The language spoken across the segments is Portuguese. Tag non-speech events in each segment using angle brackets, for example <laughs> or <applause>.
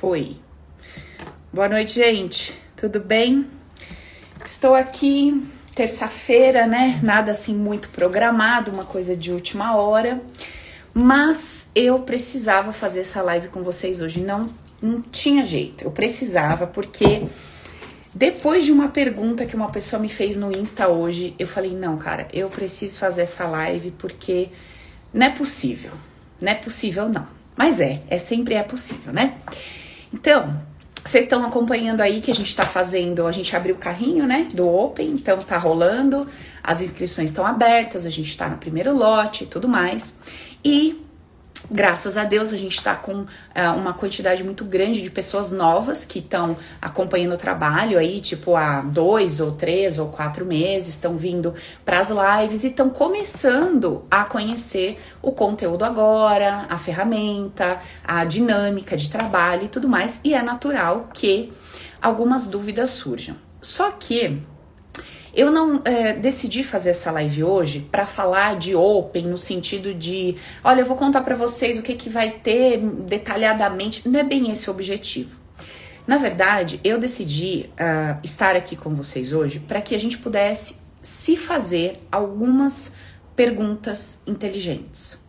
Foi. Boa noite, gente. Tudo bem? Estou aqui terça-feira, né? Nada assim muito programado, uma coisa de última hora. Mas eu precisava fazer essa live com vocês hoje. Não, não tinha jeito. Eu precisava porque depois de uma pergunta que uma pessoa me fez no Insta hoje, eu falei: "Não, cara, eu preciso fazer essa live porque não é possível. Não é possível não. Mas é, é sempre é possível, né? Então, vocês estão acompanhando aí que a gente está fazendo, a gente abriu o carrinho, né, do Open, então tá rolando, as inscrições estão abertas, a gente está no primeiro lote e tudo mais. E Graças a Deus a gente está com uh, uma quantidade muito grande de pessoas novas que estão acompanhando o trabalho aí, tipo há dois ou três ou quatro meses, estão vindo para as lives e estão começando a conhecer o conteúdo agora, a ferramenta, a dinâmica de trabalho e tudo mais. E é natural que algumas dúvidas surjam. Só que eu não é, decidi fazer essa live hoje para falar de open no sentido de, olha, eu vou contar para vocês o que, que vai ter detalhadamente. Não é bem esse o objetivo. Na verdade, eu decidi uh, estar aqui com vocês hoje para que a gente pudesse se fazer algumas perguntas inteligentes.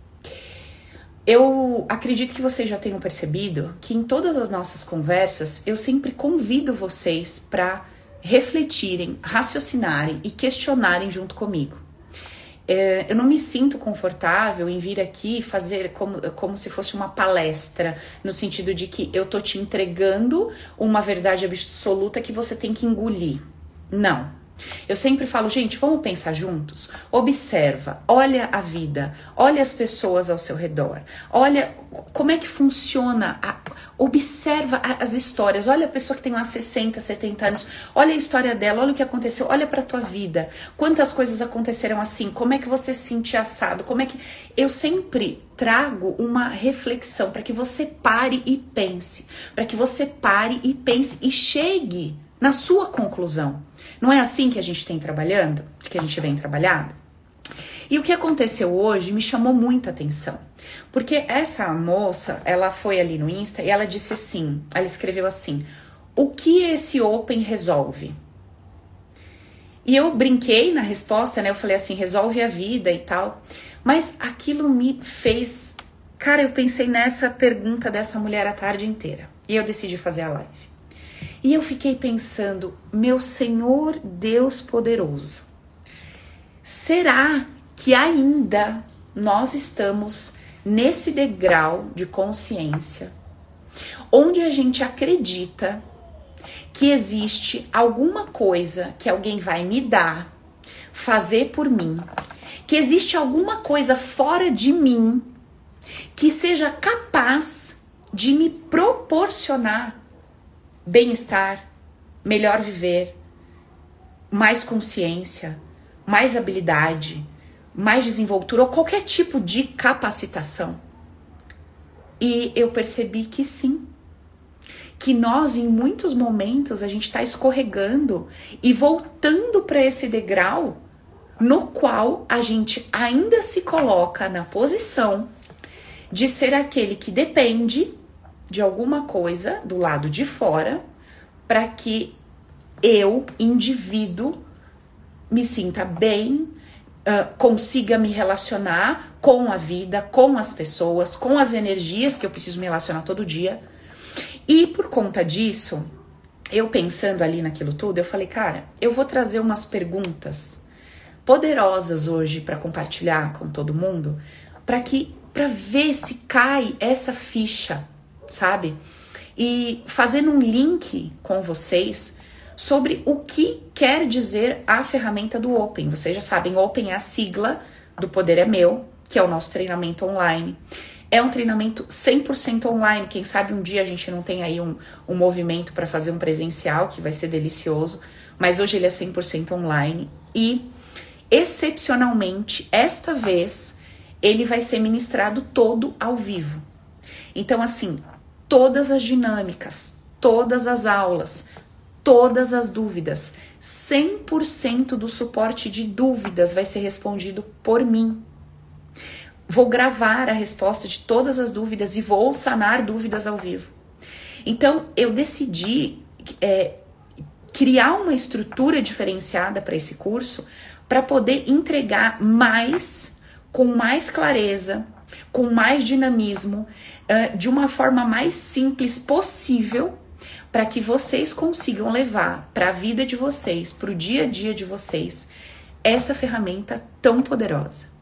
Eu acredito que vocês já tenham percebido que em todas as nossas conversas eu sempre convido vocês para refletirem, raciocinarem e questionarem junto comigo. É, eu não me sinto confortável em vir aqui fazer como, como se fosse uma palestra, no sentido de que eu tô te entregando uma verdade absoluta que você tem que engolir. Não. Eu sempre falo, gente, vamos pensar juntos? Observa, olha a vida, olha as pessoas ao seu redor, olha como é que funciona, a, observa as histórias, olha a pessoa que tem lá 60, 70 anos, olha a história dela, olha o que aconteceu, olha para tua vida, quantas coisas aconteceram assim, como é que você se sente assado, como é que. Eu sempre trago uma reflexão para que você pare e pense, para que você pare e pense e chegue na sua conclusão. Não é assim que a gente tem trabalhando? Que a gente vem trabalhando? E o que aconteceu hoje me chamou muita atenção. Porque essa moça, ela foi ali no Insta e ela disse assim, ela escreveu assim: "O que esse open resolve?" E eu brinquei na resposta, né? Eu falei assim: "Resolve a vida e tal". Mas aquilo me fez, cara, eu pensei nessa pergunta dessa mulher a tarde inteira. E eu decidi fazer a live. E eu fiquei pensando, meu Senhor Deus poderoso, será que ainda nós estamos nesse degrau de consciência onde a gente acredita que existe alguma coisa que alguém vai me dar, fazer por mim, que existe alguma coisa fora de mim que seja capaz de me proporcionar bem-estar, melhor viver, mais consciência, mais habilidade, mais desenvoltura ou qualquer tipo de capacitação. E eu percebi que sim. Que nós, em muitos momentos, a gente está escorregando e voltando para esse degrau no qual a gente ainda se coloca na posição de ser aquele que depende de alguma coisa do lado de fora para que eu, indivíduo, me sinta bem, uh, consiga me relacionar com a vida, com as pessoas, com as energias que eu preciso me relacionar todo dia. E por conta disso, eu pensando ali naquilo tudo, eu falei, cara, eu vou trazer umas perguntas poderosas hoje para compartilhar com todo mundo, para que para ver se cai essa ficha sabe? E fazendo um link com vocês sobre o que quer dizer a ferramenta do Open. Vocês já sabem, Open é a sigla do Poder é Meu, que é o nosso treinamento online. É um treinamento 100% online. Quem sabe um dia a gente não tem aí um, um movimento para fazer um presencial, que vai ser delicioso. Mas hoje ele é 100% online. E, excepcionalmente, esta vez, ele vai ser ministrado todo ao vivo. Então, assim, todas as dinâmicas, todas as aulas, todas as dúvidas. 100% do suporte de dúvidas vai ser respondido por mim. Vou gravar a resposta de todas as dúvidas e vou sanar dúvidas ao vivo. Então eu decidi é, criar uma estrutura diferenciada para esse curso para poder entregar mais, com mais clareza, com mais dinamismo, uh, de uma forma mais simples possível, para que vocês consigam levar para a vida de vocês, para o dia a dia de vocês, essa ferramenta tão poderosa.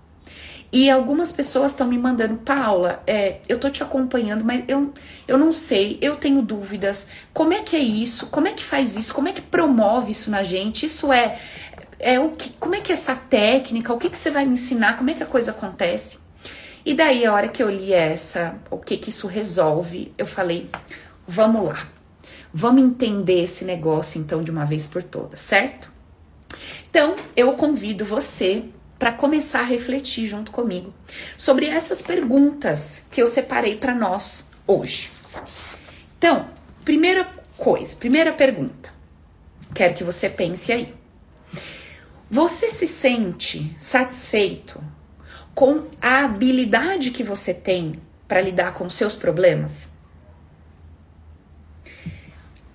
E algumas pessoas estão me mandando, Paula, é, eu tô te acompanhando, mas eu, eu não sei, eu tenho dúvidas. Como é que é isso? Como é que faz isso? Como é que promove isso na gente? Isso é, é o que, como é que é essa técnica? O que, que você vai me ensinar? Como é que a coisa acontece? E daí, a hora que eu li essa, o que que isso resolve, eu falei, vamos lá. Vamos entender esse negócio então de uma vez por todas, certo? Então, eu convido você para começar a refletir junto comigo sobre essas perguntas que eu separei para nós hoje. Então, primeira coisa, primeira pergunta. Quero que você pense aí. Você se sente satisfeito com a habilidade que você tem para lidar com seus problemas?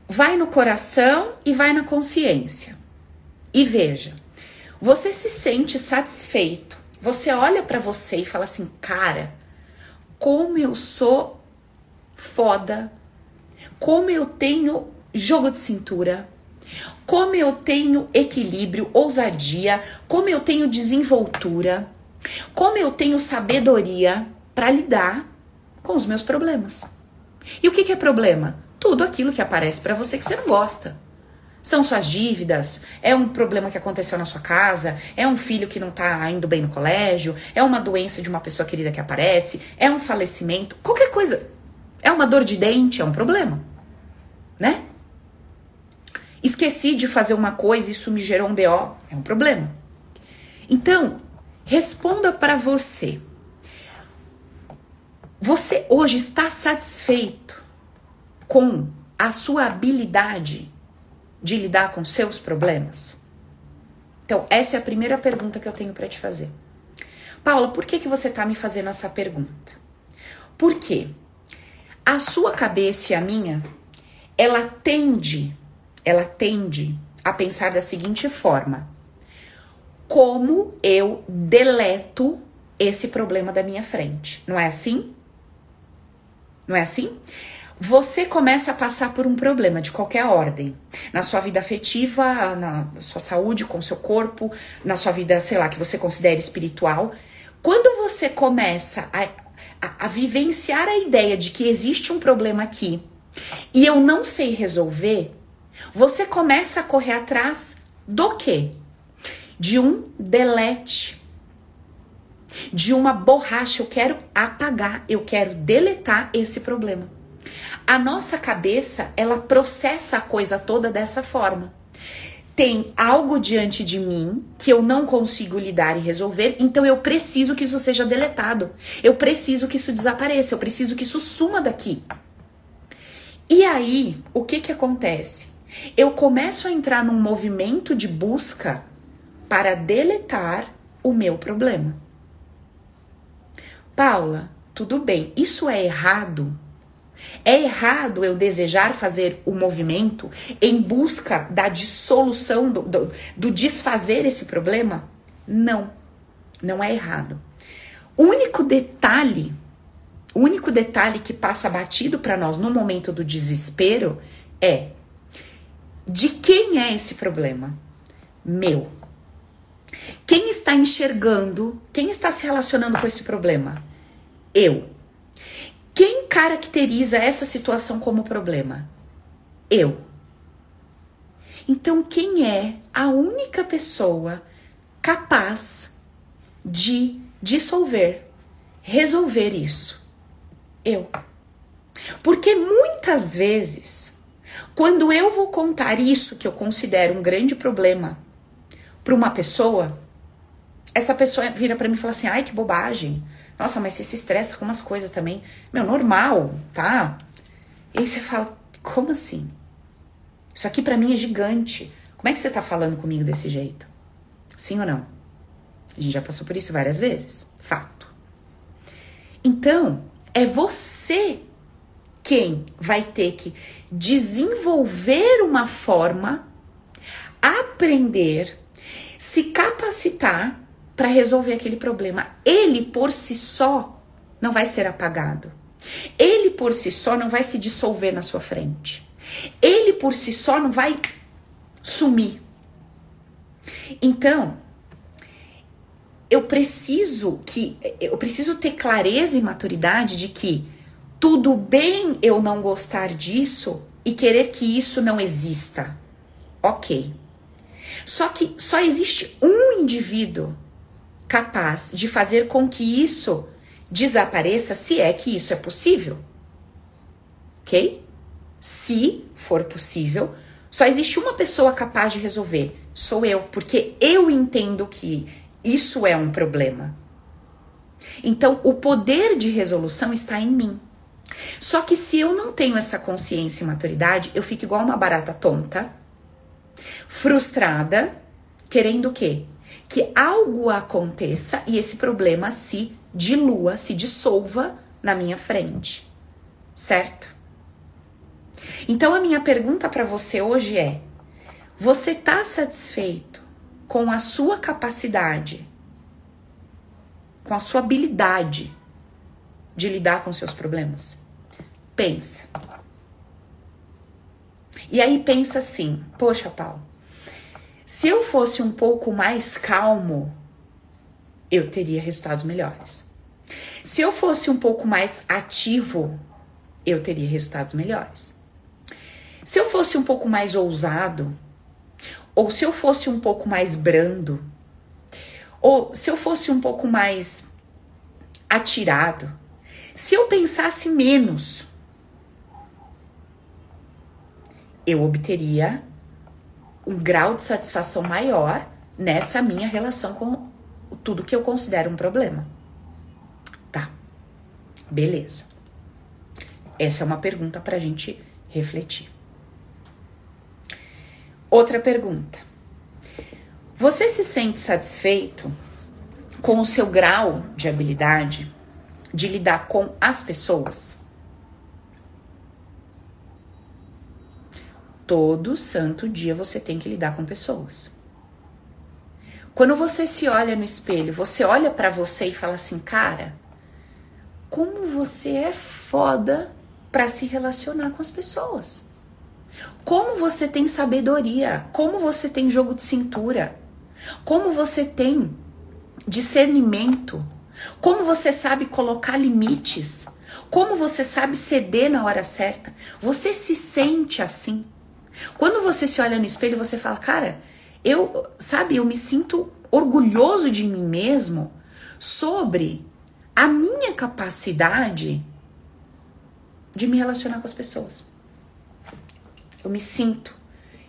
Vai no coração e vai na consciência. E veja, você se sente satisfeito. Você olha para você e fala assim: "Cara, como eu sou foda. Como eu tenho jogo de cintura como eu tenho equilíbrio, ousadia, como eu tenho desenvoltura, como eu tenho sabedoria para lidar com os meus problemas. E o que, que é problema? Tudo aquilo que aparece para você que você não gosta. São suas dívidas, é um problema que aconteceu na sua casa, é um filho que não tá indo bem no colégio, é uma doença de uma pessoa querida que aparece, é um falecimento, qualquer coisa. É uma dor de dente, é um problema, né? Esqueci de fazer uma coisa e isso me gerou um BO. É um problema. Então, responda para você. Você hoje está satisfeito com a sua habilidade de lidar com seus problemas? Então, essa é a primeira pergunta que eu tenho para te fazer. Paula, por que, que você está me fazendo essa pergunta? Porque a sua cabeça e a minha, ela tende ela tende a pensar da seguinte forma: como eu deleto esse problema da minha frente? Não é assim? Não é assim? Você começa a passar por um problema de qualquer ordem, na sua vida afetiva, na sua saúde, com o seu corpo, na sua vida, sei lá, que você considera espiritual. Quando você começa a, a, a vivenciar a ideia de que existe um problema aqui e eu não sei resolver, você começa a correr atrás do quê? De um delete. De uma borracha. Eu quero apagar, eu quero deletar esse problema. A nossa cabeça, ela processa a coisa toda dessa forma. Tem algo diante de mim que eu não consigo lidar e resolver, então eu preciso que isso seja deletado. Eu preciso que isso desapareça, eu preciso que isso suma daqui. E aí, o que que acontece? eu começo a entrar num movimento de busca para deletar o meu problema. Paula, tudo bem, isso é errado? É errado eu desejar fazer o movimento em busca da dissolução, do, do, do desfazer esse problema? Não, não é errado. O único detalhe, o único detalhe que passa batido para nós no momento do desespero é de quem é esse problema? Meu. Quem está enxergando, quem está se relacionando com esse problema? Eu. Quem caracteriza essa situação como problema? Eu. Então, quem é a única pessoa capaz de dissolver, resolver isso? Eu. Porque muitas vezes quando eu vou contar isso que eu considero um grande problema para uma pessoa, essa pessoa vira para mim e fala assim: "Ai, que bobagem. Nossa, mas você se estressa com umas coisas também. Meu, normal, tá?" E aí você fala: "Como assim? Isso aqui para mim é gigante. Como é que você tá falando comigo desse jeito?" Sim ou não? A gente já passou por isso várias vezes. Fato. Então, é você quem vai ter que desenvolver uma forma, aprender, se capacitar para resolver aquele problema. Ele por si só não vai ser apagado. Ele por si só não vai se dissolver na sua frente. Ele por si só não vai sumir. Então, eu preciso que eu preciso ter clareza e maturidade de que tudo bem eu não gostar disso e querer que isso não exista. OK. Só que só existe um indivíduo capaz de fazer com que isso desapareça se é que isso é possível. OK? Se for possível, só existe uma pessoa capaz de resolver, sou eu, porque eu entendo que isso é um problema. Então, o poder de resolução está em mim. Só que se eu não tenho essa consciência e maturidade, eu fico igual uma barata tonta, frustrada, querendo o quê? Que algo aconteça e esse problema se dilua, se dissolva na minha frente. Certo? Então a minha pergunta para você hoje é: você está satisfeito com a sua capacidade, com a sua habilidade de lidar com seus problemas? Pensa. E aí pensa assim: poxa, Paulo, se eu fosse um pouco mais calmo, eu teria resultados melhores. Se eu fosse um pouco mais ativo, eu teria resultados melhores. Se eu fosse um pouco mais ousado, ou se eu fosse um pouco mais brando, ou se eu fosse um pouco mais atirado, se eu pensasse menos, eu obteria um grau de satisfação maior nessa minha relação com tudo que eu considero um problema. Tá, beleza. Essa é uma pergunta para a gente refletir. Outra pergunta. Você se sente satisfeito com o seu grau de habilidade de lidar com as pessoas? Todo santo dia você tem que lidar com pessoas. Quando você se olha no espelho, você olha para você e fala assim, cara, como você é foda para se relacionar com as pessoas. Como você tem sabedoria, como você tem jogo de cintura, como você tem discernimento, como você sabe colocar limites, como você sabe ceder na hora certa. Você se sente assim. Quando você se olha no espelho, você fala, cara, eu, sabe, eu me sinto orgulhoso de mim mesmo sobre a minha capacidade de me relacionar com as pessoas. Eu me sinto,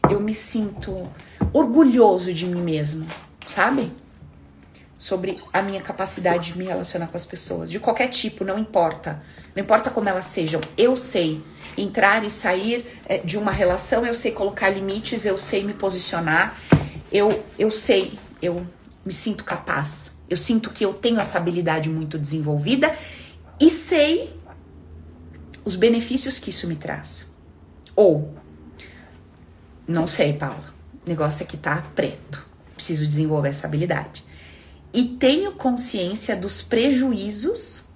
eu me sinto orgulhoso de mim mesmo, sabe? Sobre a minha capacidade de me relacionar com as pessoas, de qualquer tipo, não importa. Não importa como elas sejam, eu sei entrar e sair é, de uma relação, eu sei colocar limites, eu sei me posicionar, eu, eu sei, eu me sinto capaz. Eu sinto que eu tenho essa habilidade muito desenvolvida e sei os benefícios que isso me traz. Ou não sei, Paula. O negócio aqui tá preto. Preciso desenvolver essa habilidade. E tenho consciência dos prejuízos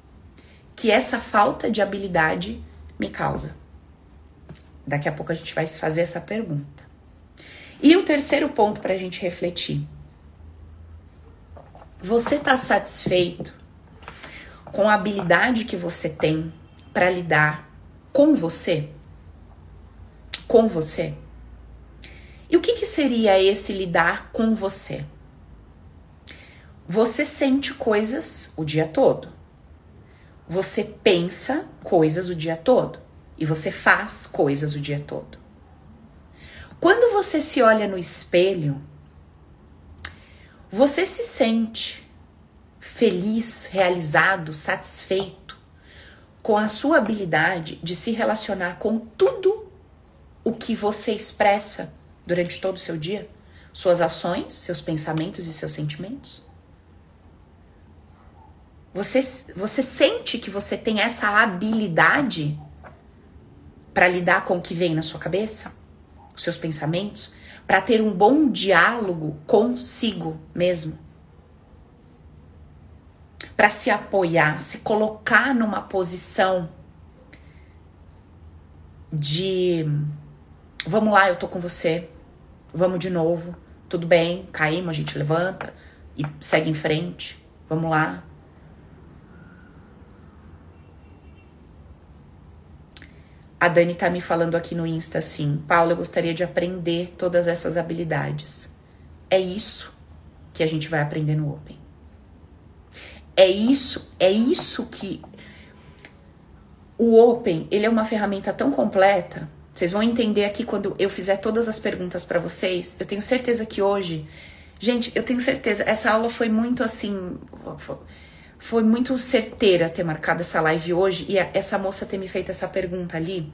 que essa falta de habilidade me causa. Daqui a pouco a gente vai se fazer essa pergunta. E o terceiro ponto para a gente refletir. Você está satisfeito com a habilidade que você tem para lidar com você? Com você? E o que, que seria esse lidar com você? Você sente coisas o dia todo. Você pensa coisas o dia todo. E você faz coisas o dia todo. Quando você se olha no espelho, você se sente feliz, realizado, satisfeito com a sua habilidade de se relacionar com tudo o que você expressa durante todo o seu dia? Suas ações, seus pensamentos e seus sentimentos? Você, você sente que você tem essa habilidade para lidar com o que vem na sua cabeça, os seus pensamentos, para ter um bom diálogo consigo mesmo. Para se apoiar, se colocar numa posição de vamos lá, eu tô com você. Vamos de novo. Tudo bem, caímos, a gente levanta e segue em frente. Vamos lá. A Dani tá me falando aqui no Insta assim: Paula, eu gostaria de aprender todas essas habilidades. É isso que a gente vai aprender no Open. É isso, é isso que o Open, ele é uma ferramenta tão completa. Vocês vão entender aqui quando eu fizer todas as perguntas para vocês. Eu tenho certeza que hoje, gente, eu tenho certeza, essa aula foi muito assim, foi muito certeira ter marcado essa live hoje e essa moça ter me feito essa pergunta ali.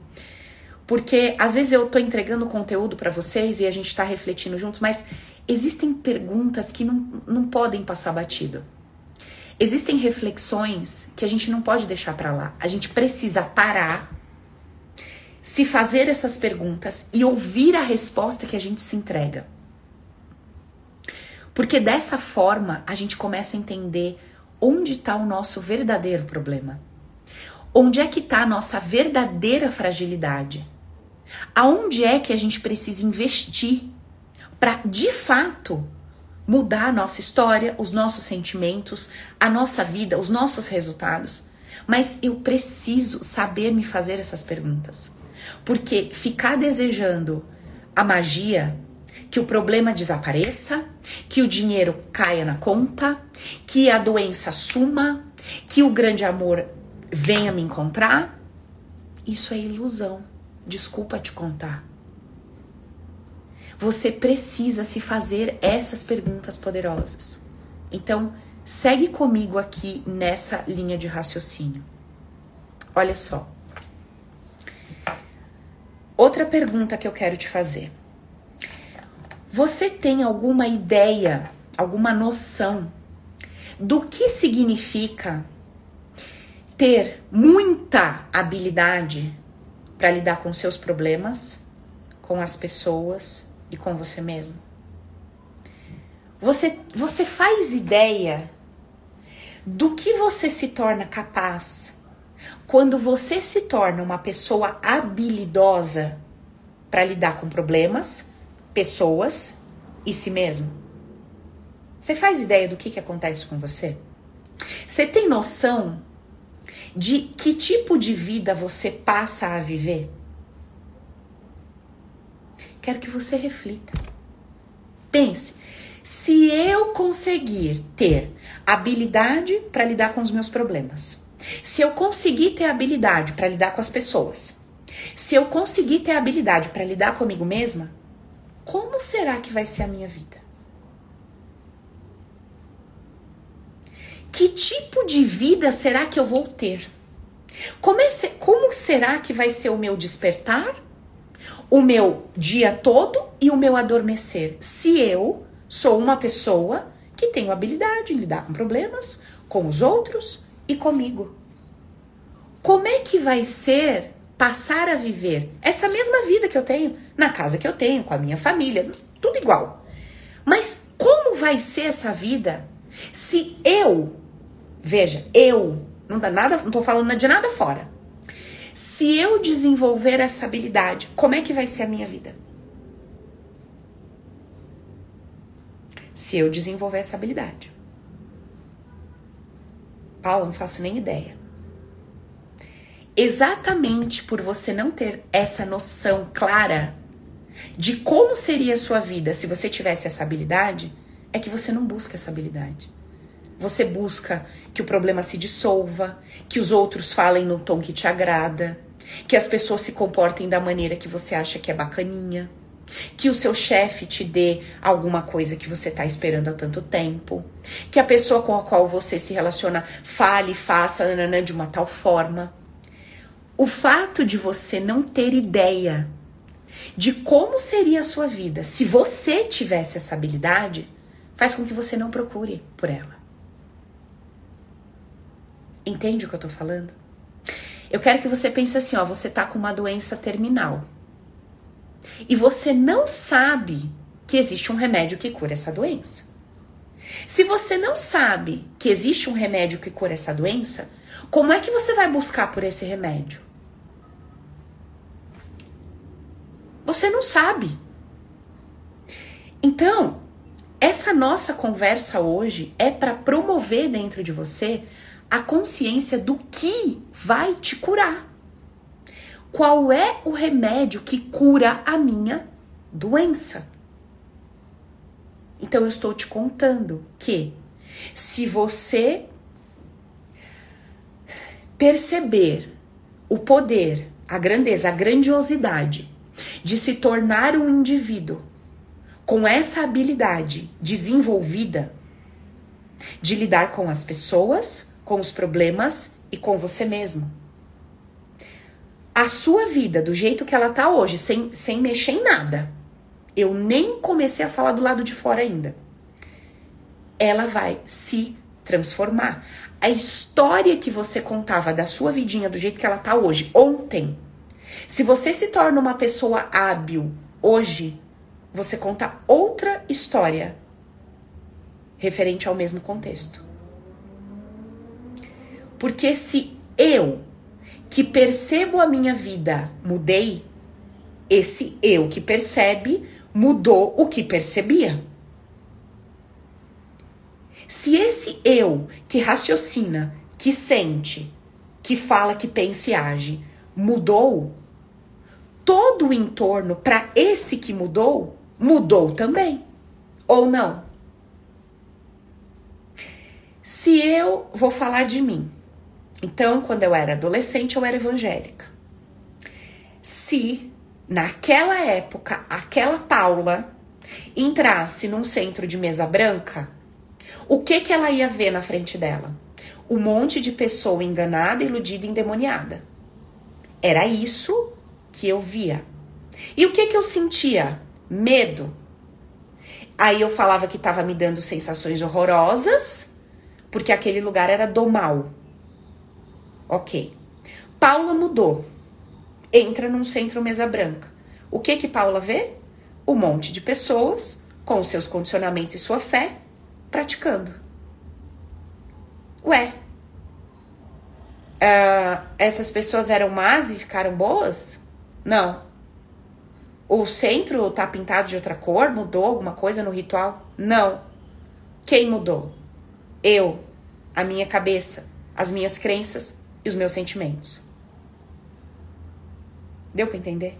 Porque às vezes eu tô entregando conteúdo para vocês e a gente tá refletindo juntos, mas existem perguntas que não, não podem passar batido. Existem reflexões que a gente não pode deixar para lá. A gente precisa parar, se fazer essas perguntas e ouvir a resposta que a gente se entrega. Porque dessa forma a gente começa a entender onde está o nosso verdadeiro problema. Onde é que está a nossa verdadeira fragilidade? Aonde é que a gente precisa investir para, de fato, mudar a nossa história, os nossos sentimentos, a nossa vida, os nossos resultados? Mas eu preciso saber me fazer essas perguntas. Porque ficar desejando a magia, que o problema desapareça, que o dinheiro caia na conta, que a doença suma, que o grande amor venha me encontrar, isso é ilusão. Desculpa te contar. Você precisa se fazer essas perguntas poderosas. Então, segue comigo aqui nessa linha de raciocínio. Olha só. Outra pergunta que eu quero te fazer. Você tem alguma ideia, alguma noção do que significa ter muita habilidade para lidar com seus problemas, com as pessoas e com você mesmo? Você, você faz ideia do que você se torna capaz quando você se torna uma pessoa habilidosa para lidar com problemas, pessoas e si mesmo? Você faz ideia do que, que acontece com você? Você tem noção de que tipo de vida você passa a viver? Quero que você reflita. Pense, se eu conseguir ter habilidade para lidar com os meus problemas, se eu conseguir ter habilidade para lidar com as pessoas, se eu conseguir ter habilidade para lidar comigo mesma, como será que vai ser a minha vida? Que tipo de vida será que eu vou ter? Como, é, como será que vai ser o meu despertar, o meu dia todo e o meu adormecer? Se eu sou uma pessoa que tenho habilidade em lidar com problemas, com os outros e comigo. Como é que vai ser passar a viver essa mesma vida que eu tenho na casa que eu tenho, com a minha família, tudo igual. Mas como vai ser essa vida se eu Veja, eu, não dá nada, não tô falando de nada fora. Se eu desenvolver essa habilidade, como é que vai ser a minha vida? Se eu desenvolver essa habilidade. Paulo, não faço nem ideia. Exatamente por você não ter essa noção clara de como seria a sua vida se você tivesse essa habilidade, é que você não busca essa habilidade. Você busca que o problema se dissolva, que os outros falem no tom que te agrada, que as pessoas se comportem da maneira que você acha que é bacaninha, que o seu chefe te dê alguma coisa que você está esperando há tanto tempo, que a pessoa com a qual você se relaciona fale, faça de uma tal forma. O fato de você não ter ideia de como seria a sua vida se você tivesse essa habilidade faz com que você não procure por ela. Entende o que eu tô falando? Eu quero que você pense assim, ó, você tá com uma doença terminal. E você não sabe que existe um remédio que cura essa doença. Se você não sabe que existe um remédio que cura essa doença, como é que você vai buscar por esse remédio? Você não sabe. Então, essa nossa conversa hoje é para promover dentro de você a consciência do que vai te curar. Qual é o remédio que cura a minha doença? Então eu estou te contando que se você perceber o poder, a grandeza, a grandiosidade de se tornar um indivíduo com essa habilidade desenvolvida de lidar com as pessoas, com os problemas e com você mesmo. A sua vida, do jeito que ela tá hoje, sem, sem mexer em nada, eu nem comecei a falar do lado de fora ainda. Ela vai se transformar. A história que você contava da sua vidinha do jeito que ela tá hoje, ontem, se você se torna uma pessoa hábil hoje, você conta outra história referente ao mesmo contexto. Porque se eu, que percebo a minha vida, mudei, esse eu que percebe mudou o que percebia. Se esse eu que raciocina, que sente, que fala, que pensa e age, mudou, todo o entorno para esse que mudou, mudou também. Ou não? Se eu vou falar de mim, então quando eu era adolescente eu era evangélica. Se naquela época, aquela Paula entrasse num centro de mesa branca, o que que ela ia ver na frente dela? Um monte de pessoa enganada, iludida, endemoniada. Era isso que eu via. E o que que eu sentia? Medo. Aí eu falava que estava me dando sensações horrorosas, porque aquele lugar era do mal. Ok. Paula mudou entra num centro mesa branca. O que que Paula vê? Um monte de pessoas com seus condicionamentos e sua fé praticando. Ué, uh, essas pessoas eram más e ficaram boas? Não. O centro tá pintado de outra cor? Mudou alguma coisa no ritual? Não. Quem mudou? Eu, a minha cabeça, as minhas crenças e os meus sentimentos. Deu para entender?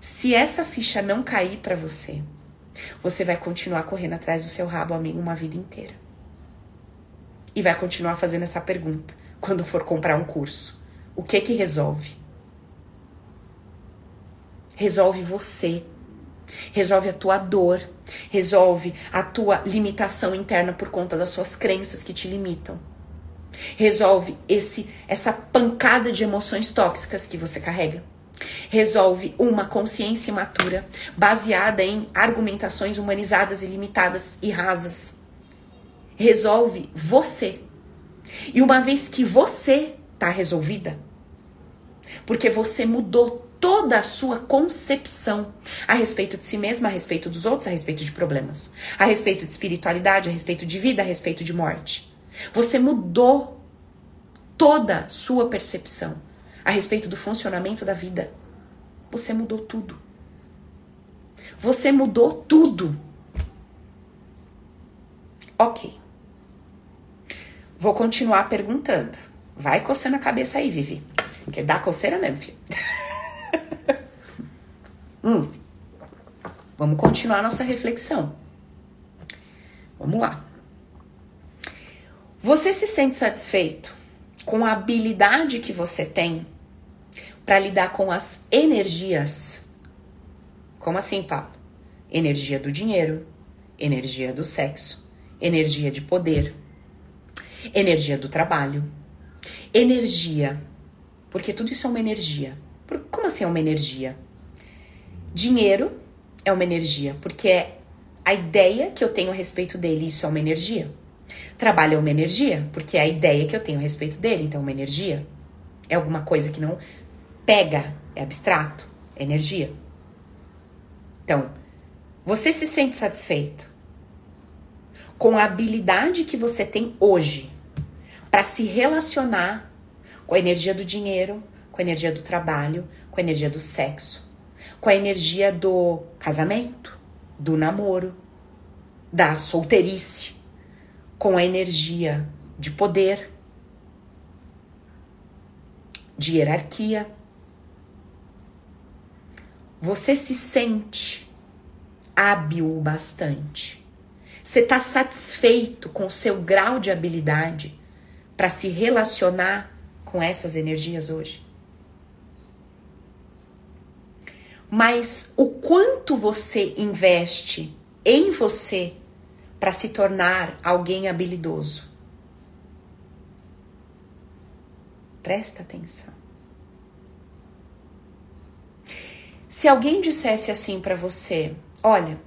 Se essa ficha não cair para você, você vai continuar correndo atrás do seu rabo, amigo, uma vida inteira. E vai continuar fazendo essa pergunta quando for comprar um curso. O que que resolve? Resolve você. Resolve a tua dor, resolve a tua limitação interna por conta das suas crenças que te limitam resolve esse essa pancada de emoções tóxicas que você carrega. Resolve uma consciência imatura baseada em argumentações humanizadas e limitadas e rasas. Resolve você. E uma vez que você tá resolvida, porque você mudou toda a sua concepção a respeito de si mesma, a respeito dos outros, a respeito de problemas, a respeito de espiritualidade, a respeito de vida, a respeito de morte. Você mudou toda sua percepção a respeito do funcionamento da vida. Você mudou tudo. Você mudou tudo. Ok. Vou continuar perguntando. Vai coçando a cabeça aí, Vivi. Porque dá coceira mesmo, filho. <laughs> hum. Vamos continuar nossa reflexão. Vamos lá. Você se sente satisfeito com a habilidade que você tem para lidar com as energias? Como assim, Paulo? Energia do dinheiro, energia do sexo, energia de poder, energia do trabalho, energia, porque tudo isso é uma energia. Como assim é uma energia? Dinheiro é uma energia, porque é a ideia que eu tenho a respeito dele, isso é uma energia. Trabalho é uma energia, porque é a ideia que eu tenho a respeito dele, então uma energia. É alguma coisa que não pega, é abstrato, é energia. Então, você se sente satisfeito com a habilidade que você tem hoje para se relacionar com a energia do dinheiro, com a energia do trabalho, com a energia do sexo, com a energia do casamento, do namoro, da solteirice, com a energia de poder, de hierarquia. Você se sente hábil o bastante. Você está satisfeito com o seu grau de habilidade para se relacionar com essas energias hoje? Mas o quanto você investe em você para se tornar alguém habilidoso? Presta atenção. Se alguém dissesse assim para você, olha,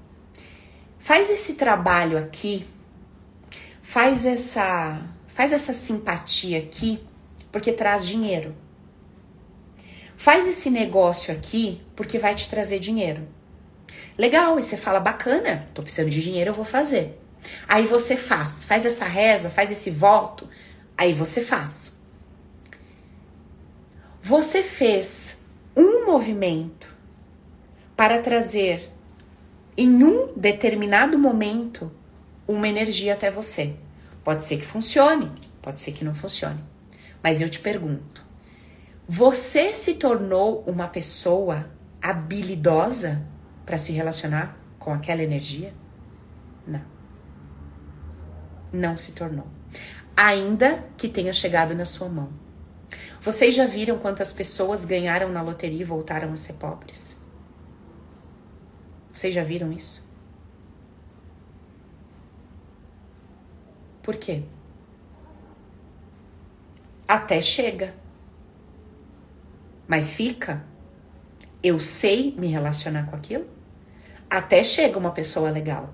faz esse trabalho aqui, faz essa, faz essa simpatia aqui, porque traz dinheiro. Faz esse negócio aqui porque vai te trazer dinheiro. Legal, e você fala bacana, tô precisando de dinheiro, eu vou fazer. Aí você faz, faz essa reza, faz esse voto, aí você faz. Você fez um movimento para trazer em um determinado momento uma energia até você. Pode ser que funcione, pode ser que não funcione. Mas eu te pergunto: você se tornou uma pessoa habilidosa para se relacionar com aquela energia? Não. Não se tornou. Ainda que tenha chegado na sua mão. Vocês já viram quantas pessoas ganharam na loteria e voltaram a ser pobres? Vocês já viram isso? Por quê? Até chega. Mas fica? Eu sei me relacionar com aquilo? Até chega uma pessoa legal.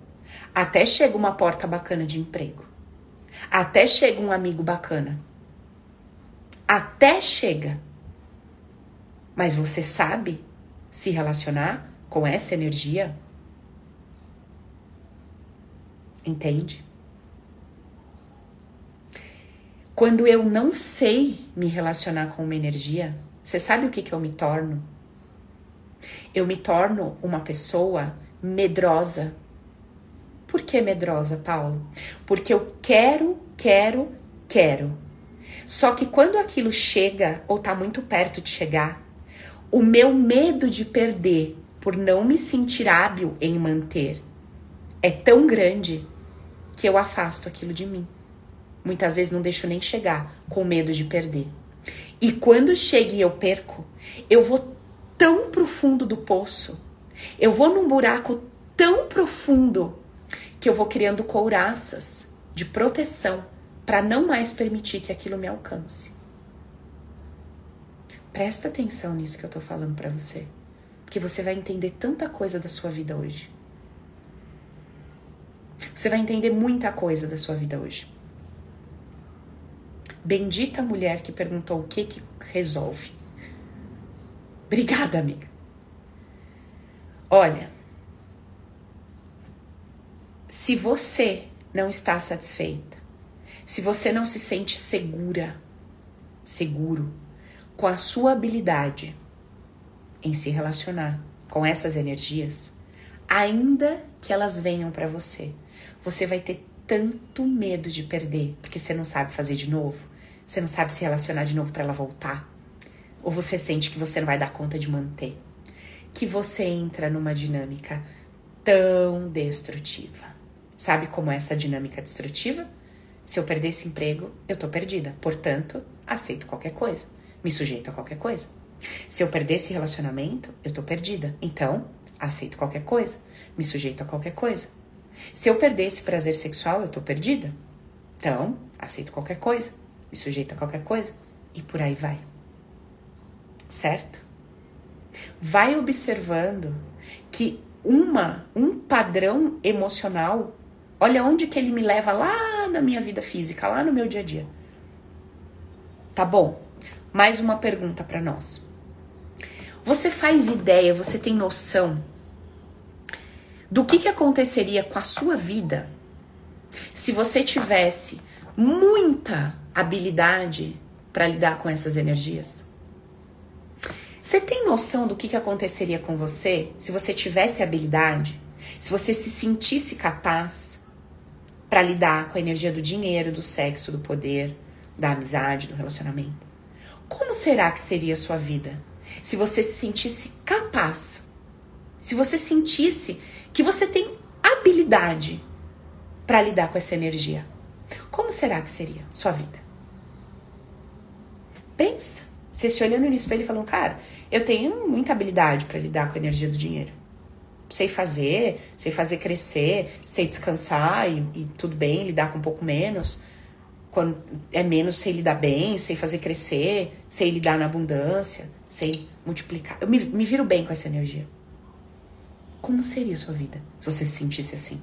Até chega uma porta bacana de emprego. Até chega um amigo bacana. Até chega. Mas você sabe se relacionar com essa energia? Entende? Quando eu não sei me relacionar com uma energia, você sabe o que, que eu me torno? Eu me torno uma pessoa medrosa. Por que medrosa, Paulo? Porque eu quero, quero, quero. Só que quando aquilo chega ou tá muito perto de chegar, o meu medo de perder por não me sentir hábil em manter é tão grande que eu afasto aquilo de mim. Muitas vezes não deixo nem chegar com medo de perder. E quando chega e eu perco, eu vou tão profundo do poço, eu vou num buraco tão profundo que eu vou criando couraças de proteção para não mais permitir que aquilo me alcance. Presta atenção nisso que eu tô falando para você que você vai entender tanta coisa da sua vida hoje. Você vai entender muita coisa da sua vida hoje. Bendita mulher que perguntou o que que resolve. Obrigada, amiga. Olha, se você não está satisfeita, se você não se sente segura, seguro com a sua habilidade em se relacionar com essas energias, ainda que elas venham para você, você vai ter tanto medo de perder, porque você não sabe fazer de novo, você não sabe se relacionar de novo para ela voltar, ou você sente que você não vai dar conta de manter, que você entra numa dinâmica tão destrutiva. Sabe como é essa dinâmica destrutiva? Se eu perder esse emprego, eu tô perdida. Portanto, aceito qualquer coisa, me sujeito a qualquer coisa. Se eu perder esse relacionamento, eu tô perdida. Então, aceito qualquer coisa, me sujeito a qualquer coisa. Se eu perder esse prazer sexual, eu tô perdida. Então, aceito qualquer coisa, me sujeito a qualquer coisa e por aí vai. Certo? Vai observando que uma um padrão emocional, olha onde que ele me leva lá na minha vida física, lá no meu dia a dia. Tá bom? mais uma pergunta para nós. Você faz ideia, você tem noção do que, que aconteceria com a sua vida se você tivesse muita habilidade para lidar com essas energias? Você tem noção do que, que aconteceria com você se você tivesse habilidade? Se você se sentisse capaz para lidar com a energia do dinheiro, do sexo, do poder, da amizade, do relacionamento? Como será que seria a sua vida se você se sentisse capaz? Se você sentisse que você tem habilidade para lidar com essa energia? Como será que seria sua vida? Pensa. Você se olhando no espelho e falando, cara, eu tenho muita habilidade para lidar com a energia do dinheiro. Sei fazer, sei fazer crescer, sei descansar e, e tudo bem, lidar com um pouco menos. Quando é menos, sei lidar bem, sei fazer crescer, sei lidar na abundância, sei multiplicar. Eu me, me viro bem com essa energia. Como seria a sua vida se você se sentisse assim?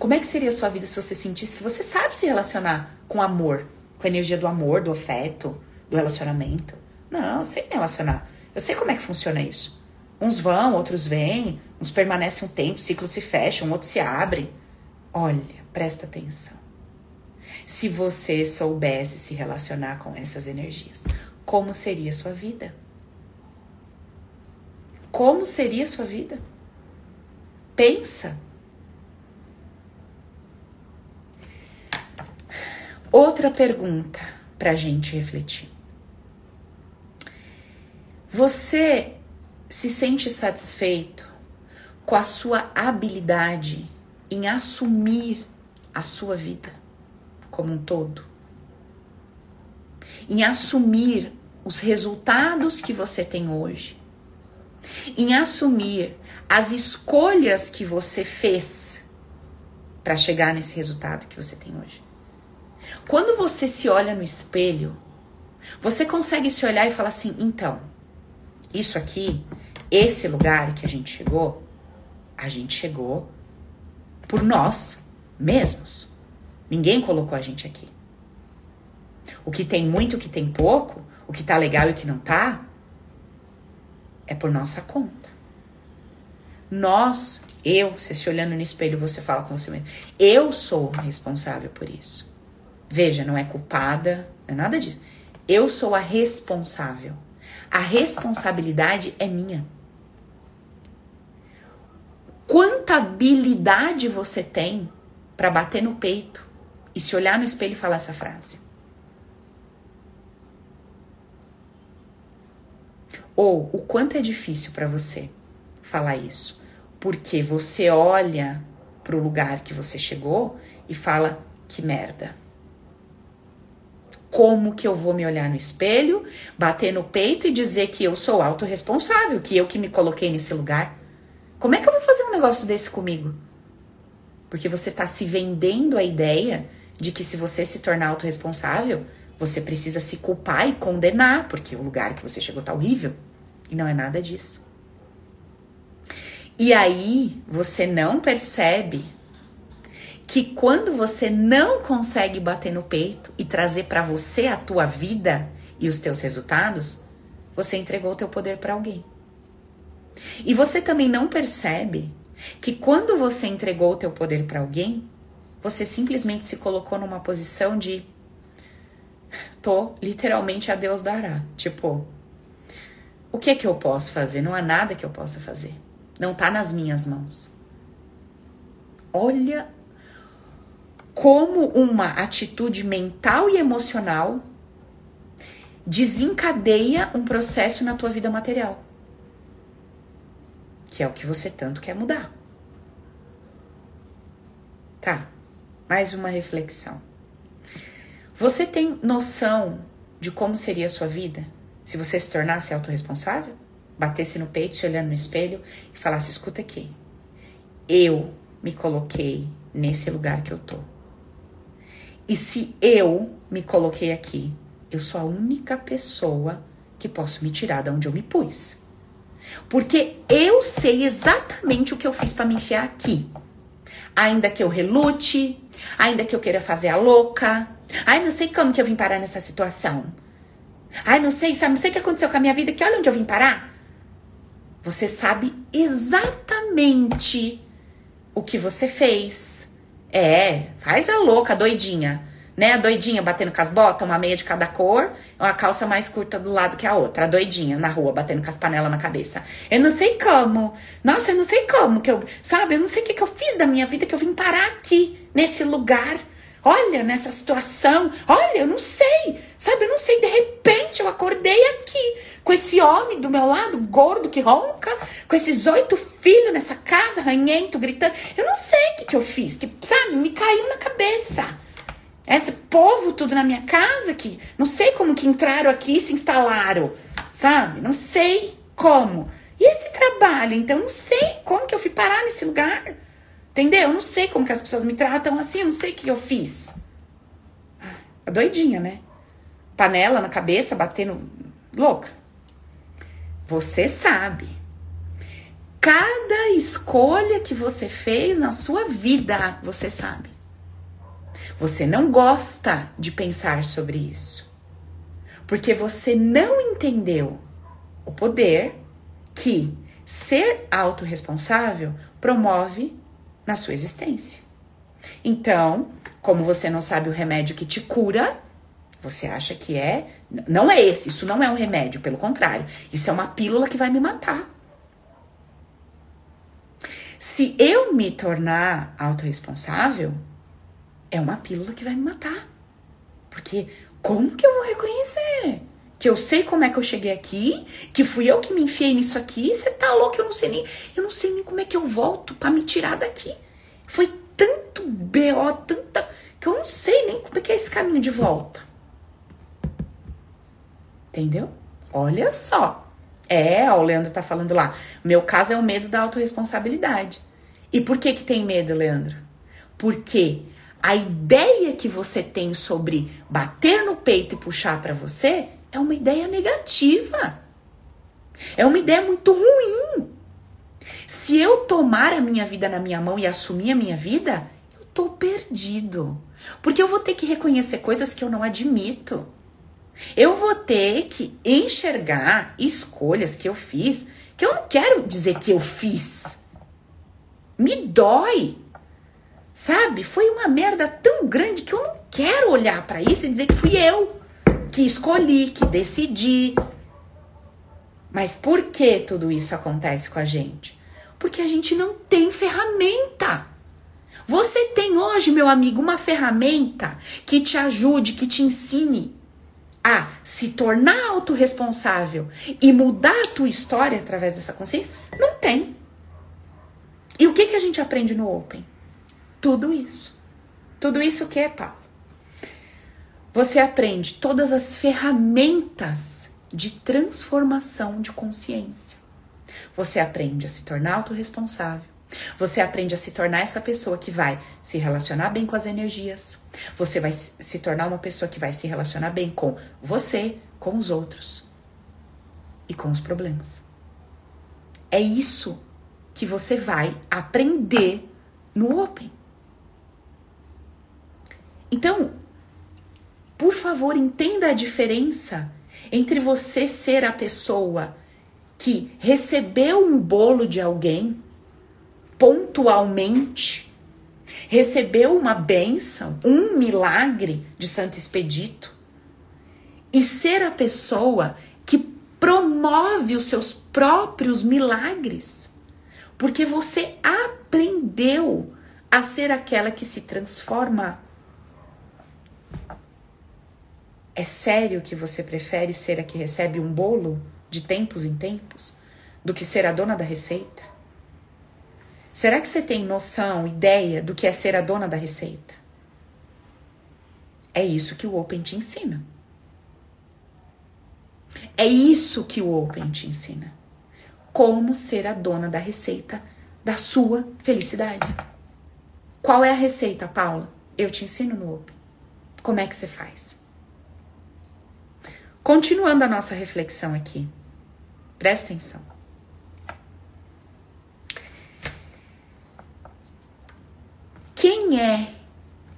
Como é que seria a sua vida se você sentisse que você sabe se relacionar com amor, com a energia do amor, do afeto, do relacionamento? Não, me relacionar. Eu sei como é que funciona isso. Uns vão, outros vêm, uns permanecem um tempo, ciclos se fecham, outros se abrem. Olha, presta atenção. Se você soubesse se relacionar com essas energias, como seria a sua vida? Como seria a sua vida? Pensa. Outra pergunta para a gente refletir. Você se sente satisfeito com a sua habilidade em assumir a sua vida como um todo? Em assumir os resultados que você tem hoje? Em assumir as escolhas que você fez para chegar nesse resultado que você tem hoje? Quando você se olha no espelho, você consegue se olhar e falar assim: então, isso aqui, esse lugar que a gente chegou, a gente chegou por nós mesmos. Ninguém colocou a gente aqui. O que tem muito, o que tem pouco, o que tá legal e o que não tá, é por nossa conta. Nós, eu, você se olhando no espelho, você fala com você mesmo, eu sou responsável por isso. Veja, não é culpada, não é nada disso. Eu sou a responsável. A responsabilidade é minha. Quanta habilidade você tem para bater no peito e se olhar no espelho e falar essa frase? Ou o quanto é difícil para você falar isso? Porque você olha para o lugar que você chegou e fala que merda. Como que eu vou me olhar no espelho, bater no peito e dizer que eu sou autorresponsável, que eu que me coloquei nesse lugar? Como é que eu vou fazer um negócio desse comigo? Porque você está se vendendo a ideia de que se você se tornar autorresponsável, você precisa se culpar e condenar, porque o lugar que você chegou tá horrível. E não é nada disso. E aí você não percebe que quando você não consegue bater no peito e trazer para você a tua vida e os teus resultados, você entregou o teu poder para alguém. E você também não percebe que quando você entregou o teu poder para alguém, você simplesmente se colocou numa posição de tô literalmente a Deus dará. Tipo, o que é que eu posso fazer? Não há nada que eu possa fazer. Não tá nas minhas mãos. Olha como uma atitude mental e emocional desencadeia um processo na tua vida material. Que é o que você tanto quer mudar. Tá. Mais uma reflexão. Você tem noção de como seria a sua vida se você se tornasse autorresponsável? Batesse no peito, se olhando no espelho e falasse: escuta aqui, eu me coloquei nesse lugar que eu tô. E se eu me coloquei aqui, eu sou a única pessoa que posso me tirar de onde eu me pus. Porque eu sei exatamente o que eu fiz para me enfiar aqui. Ainda que eu relute, ainda que eu queira fazer a louca. Ai, não sei como que eu vim parar nessa situação. Ai, não sei, sabe, não sei o que aconteceu com a minha vida, que olha onde eu vim parar. Você sabe exatamente o que você fez. É, faz a louca, a doidinha. Né, a doidinha batendo com as botas, uma meia de cada cor, uma calça mais curta do lado que a outra. A doidinha na rua batendo com as panelas na cabeça. Eu não sei como. Nossa, eu não sei como que eu. Sabe, eu não sei o que, que eu fiz da minha vida que eu vim parar aqui, nesse lugar. Olha, nessa situação. Olha, eu não sei. Sabe, eu não sei. De repente eu acordei aqui com esse homem do meu lado, gordo que ronca, com esses oito filhos nessa casa, ranhento, gritando. Eu não sei o que, que eu fiz. Que, sabe, me caiu na cabeça. Esse povo tudo na minha casa que não sei como que entraram aqui e se instalaram, sabe? Não sei como. E esse trabalho, então não sei como que eu fui parar nesse lugar. Entendeu? Eu não sei como que as pessoas me tratam assim, eu não sei o que eu fiz. Ah, doidinha, né? Panela na cabeça, batendo louca. Você sabe. Cada escolha que você fez na sua vida, você sabe. Você não gosta de pensar sobre isso. Porque você não entendeu o poder que ser autorresponsável promove na sua existência. Então, como você não sabe o remédio que te cura, você acha que é. Não é esse, isso não é um remédio, pelo contrário. Isso é uma pílula que vai me matar. Se eu me tornar autorresponsável, é uma pílula que vai me matar. Porque como que eu vou reconhecer? Que eu sei como é que eu cheguei aqui, que fui eu que me enfiei nisso aqui, você tá louco, eu não sei nem, eu não sei nem como é que eu volto para me tirar daqui. Foi tanto BO, tanta que eu não sei nem como é que é esse caminho de volta. Entendeu? Olha só. É, ó, o Leandro tá falando lá. Meu caso é o medo da autorresponsabilidade. E por que que tem medo, Leandro? Porque a ideia que você tem sobre bater no peito e puxar para você é uma ideia negativa. É uma ideia muito ruim. Se eu tomar a minha vida na minha mão e assumir a minha vida, eu tô perdido. Porque eu vou ter que reconhecer coisas que eu não admito. Eu vou ter que enxergar escolhas que eu fiz que eu não quero dizer que eu fiz. Me dói. Sabe? Foi uma merda tão grande que eu não quero olhar para isso e dizer que fui eu que escolhi, que decidi. Mas por que tudo isso acontece com a gente? Porque a gente não tem ferramenta. Você tem hoje, meu amigo, uma ferramenta que te ajude, que te ensine a se tornar autorresponsável e mudar a tua história através dessa consciência? Não tem. E o que, que a gente aprende no Open? Tudo isso. Tudo isso que é, Paulo? Você aprende todas as ferramentas de transformação de consciência. Você aprende a se tornar autorresponsável. Você aprende a se tornar essa pessoa que vai se relacionar bem com as energias. Você vai se tornar uma pessoa que vai se relacionar bem com você, com os outros e com os problemas. É isso que você vai aprender no Open. Então, por favor, entenda a diferença entre você ser a pessoa que recebeu um bolo de alguém pontualmente, recebeu uma bênção, um milagre de Santo Expedito, e ser a pessoa que promove os seus próprios milagres, porque você aprendeu a ser aquela que se transforma É sério que você prefere ser a que recebe um bolo de tempos em tempos do que ser a dona da receita? Será que você tem noção, ideia do que é ser a dona da receita? É isso que o Open te ensina. É isso que o Open te ensina. Como ser a dona da receita da sua felicidade. Qual é a receita, Paula? Eu te ensino no Open. Como é que você faz? Continuando a nossa reflexão aqui, presta atenção. Quem é,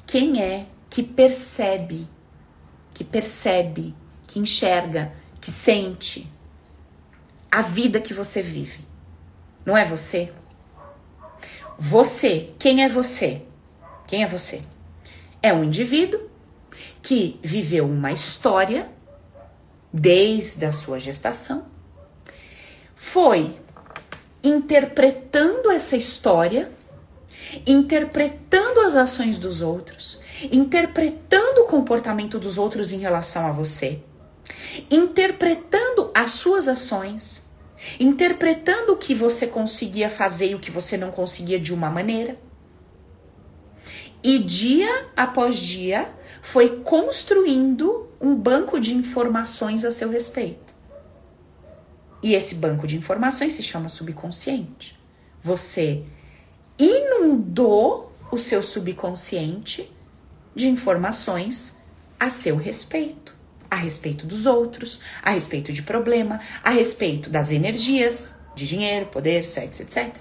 quem é que percebe, que percebe que enxerga, que sente a vida que você vive. Não é você? Você, quem é você? Quem é você? É um indivíduo que viveu uma história desde a sua gestação, foi interpretando essa história, interpretando as ações dos outros, interpretando o comportamento dos outros em relação a você, interpretando as suas ações, interpretando o que você conseguia fazer e o que você não conseguia de uma maneira. E dia após dia foi construindo um banco de informações a seu respeito. E esse banco de informações se chama subconsciente. Você inundou o seu subconsciente de informações a seu respeito, a respeito dos outros, a respeito de problema, a respeito das energias, de dinheiro, poder, sexo, etc.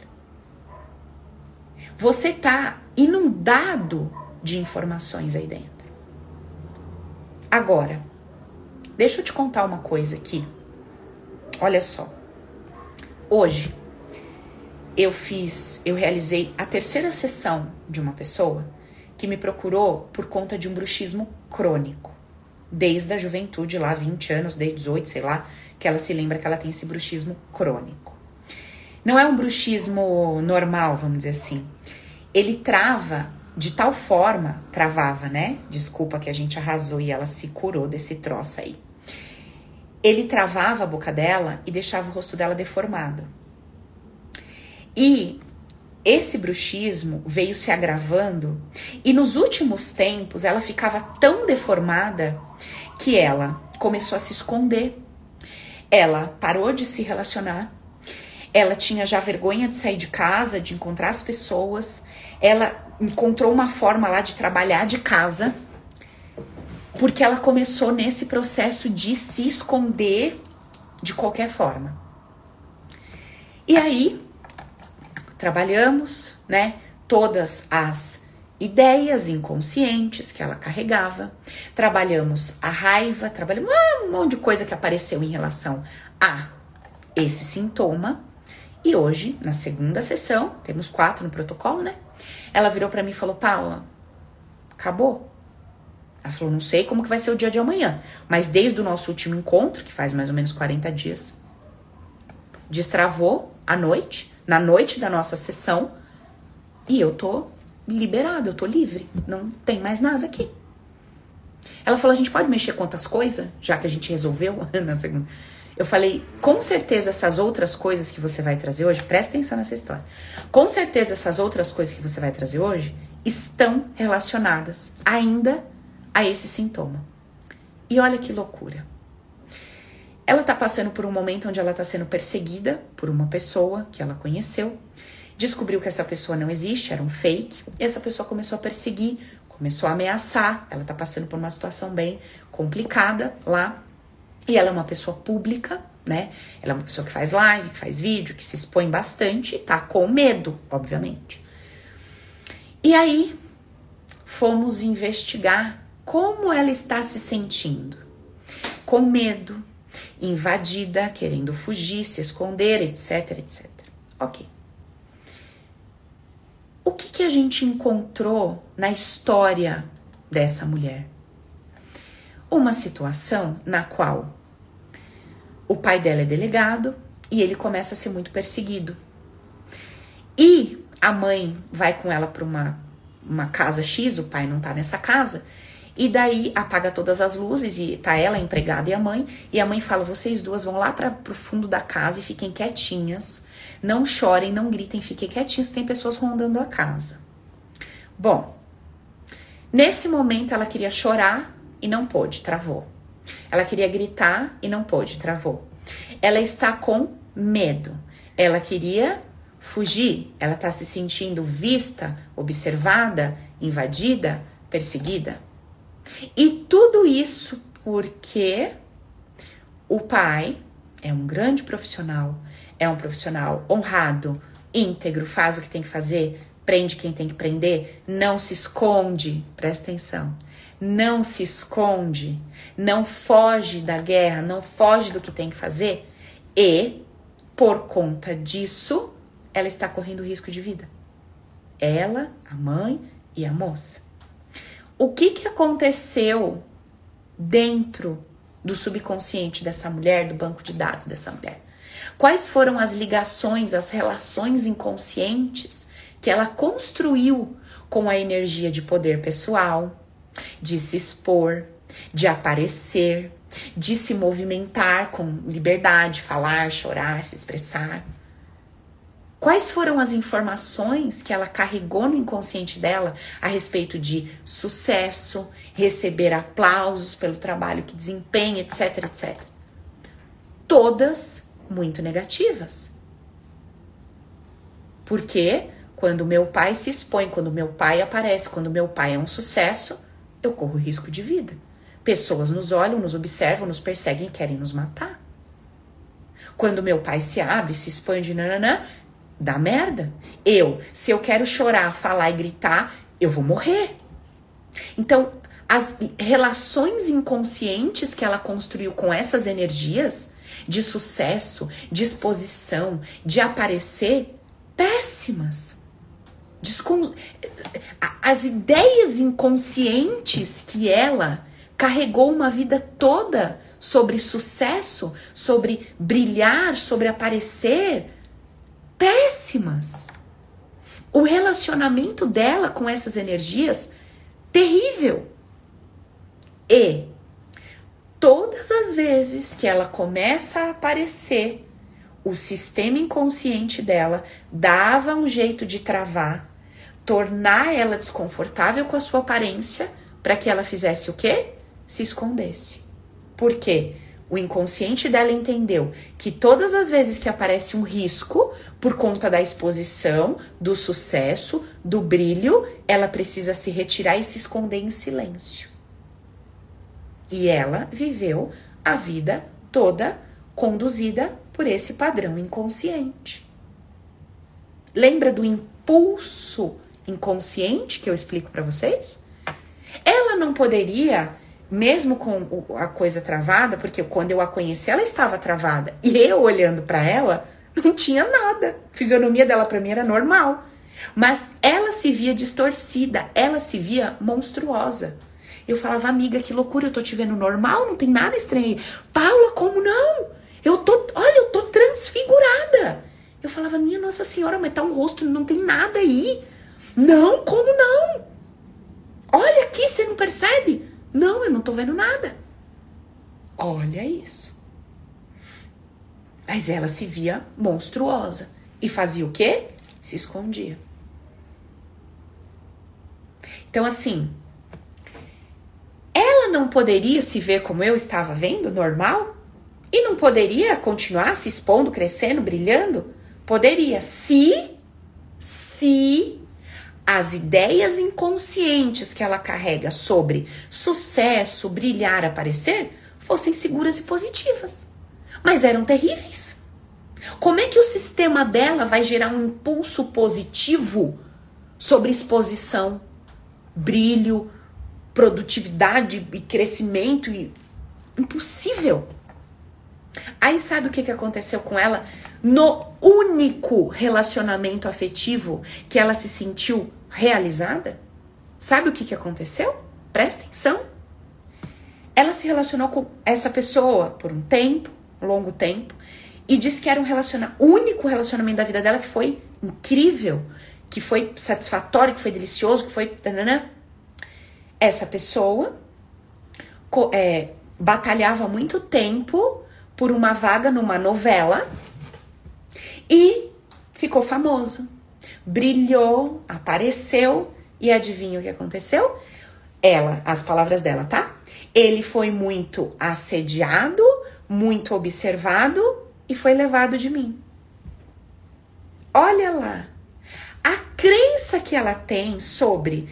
Você está inundado de informações aí dentro. Agora, deixa eu te contar uma coisa aqui. Olha só. Hoje eu fiz, eu realizei a terceira sessão de uma pessoa que me procurou por conta de um bruxismo crônico. Desde a juventude, lá 20 anos, desde 18, sei lá, que ela se lembra que ela tem esse bruxismo crônico. Não é um bruxismo normal, vamos dizer assim. Ele trava de tal forma, travava, né? Desculpa que a gente arrasou e ela se curou desse troço aí. Ele travava a boca dela e deixava o rosto dela deformado. E esse bruxismo veio se agravando e nos últimos tempos ela ficava tão deformada que ela começou a se esconder. Ela parou de se relacionar. Ela tinha já vergonha de sair de casa, de encontrar as pessoas. Ela encontrou uma forma lá de trabalhar de casa, porque ela começou nesse processo de se esconder de qualquer forma. E aí, trabalhamos, né, todas as ideias inconscientes que ela carregava, trabalhamos a raiva, trabalhamos um monte de coisa que apareceu em relação a esse sintoma. E hoje, na segunda sessão, temos quatro no protocolo, né? Ela virou para mim e falou: Paula, acabou. Ela falou: não sei como que vai ser o dia de amanhã, mas desde o nosso último encontro, que faz mais ou menos 40 dias, destravou à noite, na noite da nossa sessão, e eu tô liberada, eu tô livre, não tem mais nada aqui. Ela falou: a gente pode mexer outras coisas, já que a gente resolveu <laughs> na segunda. Eu falei, com certeza essas outras coisas que você vai trazer hoje, presta atenção nessa história. Com certeza essas outras coisas que você vai trazer hoje estão relacionadas ainda a esse sintoma. E olha que loucura. Ela tá passando por um momento onde ela tá sendo perseguida por uma pessoa que ela conheceu, descobriu que essa pessoa não existe, era um fake, e essa pessoa começou a perseguir, começou a ameaçar. Ela tá passando por uma situação bem complicada lá e ela é uma pessoa pública, né? Ela é uma pessoa que faz live, que faz vídeo, que se expõe bastante e tá com medo, obviamente. E aí fomos investigar como ela está se sentindo. Com medo, invadida, querendo fugir, se esconder, etc, etc. Ok. O que, que a gente encontrou na história dessa mulher? Uma situação na qual o pai dela é delegado e ele começa a ser muito perseguido. E a mãe vai com ela para uma, uma casa X, o pai não tá nessa casa, e daí apaga todas as luzes e tá ela, a empregada e a mãe, e a mãe fala: "Vocês duas vão lá para pro fundo da casa e fiquem quietinhas, não chorem, não gritem, fiquem quietinhas, tem pessoas rondando a casa". Bom, nesse momento ela queria chorar e não pôde, travou. Ela queria gritar e não pôde, travou. Ela está com medo. Ela queria fugir. Ela está se sentindo vista, observada, invadida, perseguida. E tudo isso porque o pai é um grande profissional, é um profissional honrado, íntegro, faz o que tem que fazer, prende quem tem que prender, não se esconde, presta atenção não se esconde, não foge da guerra, não foge do que tem que fazer, e por conta disso, ela está correndo risco de vida. Ela, a mãe e a moça. O que, que aconteceu dentro do subconsciente dessa mulher, do banco de dados dessa mulher? Quais foram as ligações, as relações inconscientes que ela construiu com a energia de poder pessoal, de se expor, de aparecer, de se movimentar com liberdade, falar, chorar, se expressar? Quais foram as informações que ela carregou no inconsciente dela a respeito de sucesso, receber aplausos pelo trabalho que desempenha, etc, etc? Todas muito negativas. Porque quando meu pai se expõe, quando meu pai aparece, quando meu pai é um sucesso, eu corro risco de vida. Pessoas nos olham, nos observam, nos perseguem e querem nos matar. Quando meu pai se abre, se expande, nananã, dá merda. Eu, se eu quero chorar, falar e gritar, eu vou morrer. Então, as relações inconscientes que ela construiu com essas energias de sucesso, de exposição, de aparecer, péssimas. Descon... As ideias inconscientes que ela carregou uma vida toda sobre sucesso, sobre brilhar, sobre aparecer, péssimas. O relacionamento dela com essas energias, terrível. E todas as vezes que ela começa a aparecer, o sistema inconsciente dela dava um jeito de travar, tornar ela desconfortável com a sua aparência, para que ela fizesse o quê? Se escondesse. Por quê? O inconsciente dela entendeu que todas as vezes que aparece um risco por conta da exposição, do sucesso, do brilho, ela precisa se retirar e se esconder em silêncio. E ela viveu a vida toda conduzida por esse padrão inconsciente. Lembra do impulso inconsciente que eu explico para vocês? Ela não poderia mesmo com a coisa travada, porque quando eu a conheci ela estava travada, e eu olhando para ela, não tinha nada. A fisionomia dela para mim era normal. Mas ela se via distorcida, ela se via monstruosa. Eu falava, amiga, que loucura, eu tô te vendo normal, não tem nada estranho. Paula, como não? Eu tô, olha, eu tô transfigurada. Eu falava, minha Nossa Senhora, mas tá um rosto, não tem nada aí. Não, como não? Olha aqui, você não percebe? Não, eu não tô vendo nada. Olha isso. Mas ela se via monstruosa. E fazia o quê? Se escondia. Então, assim, ela não poderia se ver como eu estava vendo, normal? E não poderia continuar se expondo, crescendo, brilhando? Poderia, se, se as ideias inconscientes que ela carrega sobre sucesso, brilhar, aparecer, fossem seguras e positivas. Mas eram terríveis. Como é que o sistema dela vai gerar um impulso positivo sobre exposição, brilho, produtividade e crescimento? E... Impossível. Aí sabe o que, que aconteceu com ela? No único relacionamento afetivo que ela se sentiu realizada, sabe o que, que aconteceu? Presta atenção. Ela se relacionou com essa pessoa por um tempo, um longo tempo, e disse que era um relacionamento, único relacionamento da vida dela que foi incrível, que foi satisfatório, que foi delicioso, que foi. Essa pessoa é, batalhava muito tempo por uma vaga numa novela e ficou famoso brilhou, apareceu e adivinha o que aconteceu? Ela, as palavras dela, tá? Ele foi muito assediado, muito observado e foi levado de mim. Olha lá. A crença que ela tem sobre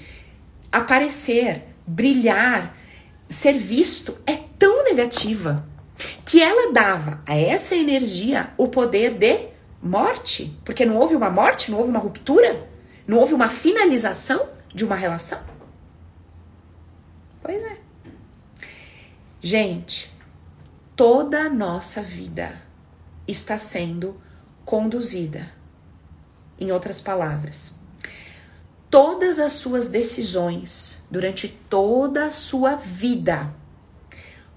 aparecer, brilhar, ser visto é tão negativa que ela dava a essa energia o poder de morte? Porque não houve uma morte, não houve uma ruptura, não houve uma finalização de uma relação? Pois é. Gente, toda a nossa vida está sendo conduzida. Em outras palavras, todas as suas decisões durante toda a sua vida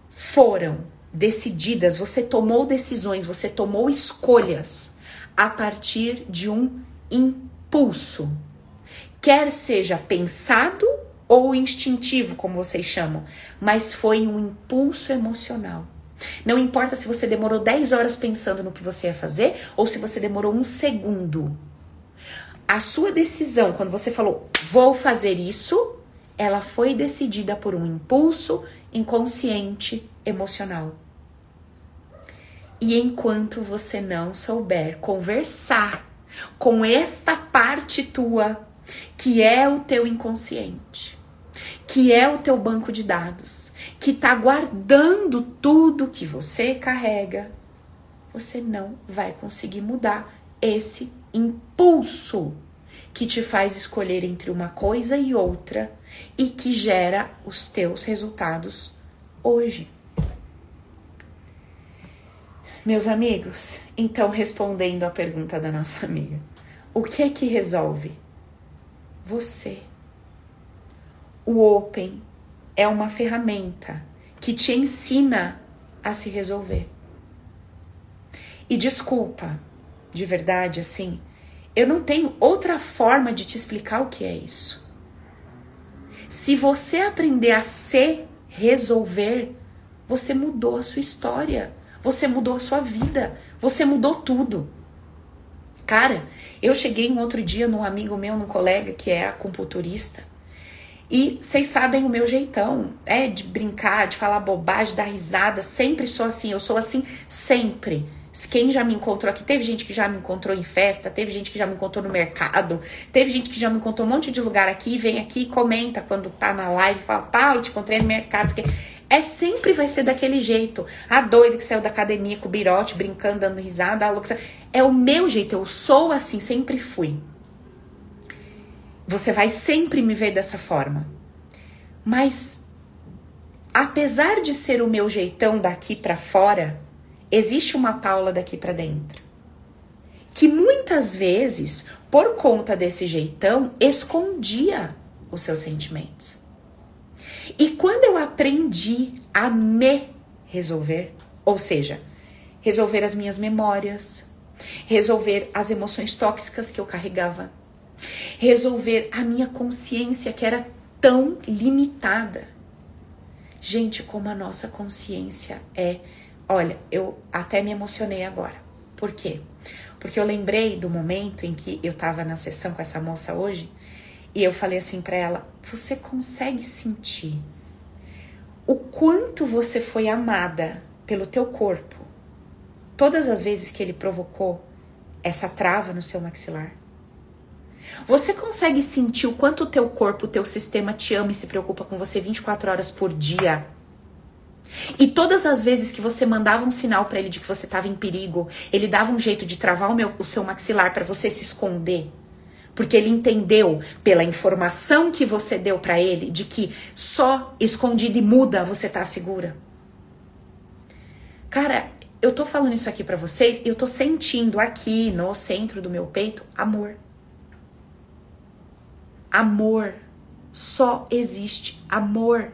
foram decididas, você tomou decisões, você tomou escolhas a partir de um impulso. Quer seja pensado ou instintivo, como vocês chamam, mas foi um impulso emocional. Não importa se você demorou 10 horas pensando no que você ia fazer ou se você demorou um segundo. A sua decisão, quando você falou, vou fazer isso, ela foi decidida por um impulso inconsciente emocional. E enquanto você não souber conversar com esta parte tua, que é o teu inconsciente, que é o teu banco de dados, que está guardando tudo que você carrega, você não vai conseguir mudar esse impulso que te faz escolher entre uma coisa e outra e que gera os teus resultados hoje. Meus amigos, então respondendo à pergunta da nossa amiga, o que é que resolve? Você. O Open é uma ferramenta que te ensina a se resolver. E desculpa, de verdade, assim, eu não tenho outra forma de te explicar o que é isso. Se você aprender a se resolver, você mudou a sua história. Você mudou a sua vida. Você mudou tudo. Cara, eu cheguei um outro dia num amigo meu, num colega que é acupunturista. E vocês sabem o meu jeitão, é de brincar, de falar bobagem, dar risada. Sempre sou assim, eu sou assim sempre. Quem já me encontrou aqui, teve gente que já me encontrou em festa, teve gente que já me encontrou no mercado, teve gente que já me encontrou um monte de lugar aqui, vem aqui comenta quando tá na live, fala, Paulo, te encontrei no mercado. É sempre vai ser daquele jeito. A doida que saiu da academia com o birote, brincando, dando risada, a louca. É o meu jeito, eu sou assim, sempre fui. Você vai sempre me ver dessa forma. Mas, apesar de ser o meu jeitão daqui para fora, existe uma Paula daqui para dentro. Que muitas vezes, por conta desse jeitão, escondia os seus sentimentos. E quando eu aprendi a me resolver, ou seja, resolver as minhas memórias, resolver as emoções tóxicas que eu carregava, resolver a minha consciência que era tão limitada. Gente, como a nossa consciência é. Olha, eu até me emocionei agora. Por quê? Porque eu lembrei do momento em que eu tava na sessão com essa moça hoje e eu falei assim para ela: você consegue sentir o quanto você foi amada pelo teu corpo todas as vezes que ele provocou essa trava no seu maxilar? Você consegue sentir o quanto o teu corpo, o teu sistema te ama e se preocupa com você 24 horas por dia? E todas as vezes que você mandava um sinal para ele de que você estava em perigo, ele dava um jeito de travar o, meu, o seu maxilar para você se esconder porque ele entendeu pela informação que você deu para ele de que só escondido e muda você tá segura. Cara, eu tô falando isso aqui para vocês, eu tô sentindo aqui no centro do meu peito amor. Amor. Só existe amor.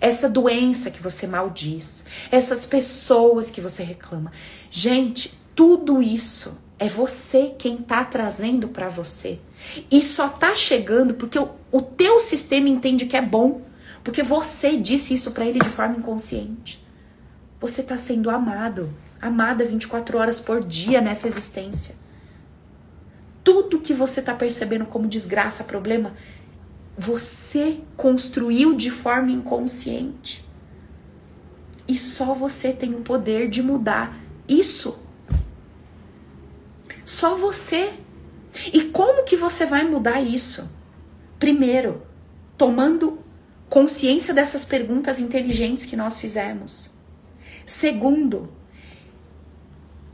Essa doença que você maldiz, essas pessoas que você reclama. Gente, tudo isso é você quem tá trazendo para você. E só tá chegando porque o, o teu sistema entende que é bom. Porque você disse isso para ele de forma inconsciente. Você tá sendo amado, amada 24 horas por dia nessa existência. Tudo que você tá percebendo como desgraça, problema, você construiu de forma inconsciente. E só você tem o poder de mudar isso só você. E como que você vai mudar isso? Primeiro, tomando consciência dessas perguntas inteligentes que nós fizemos. Segundo,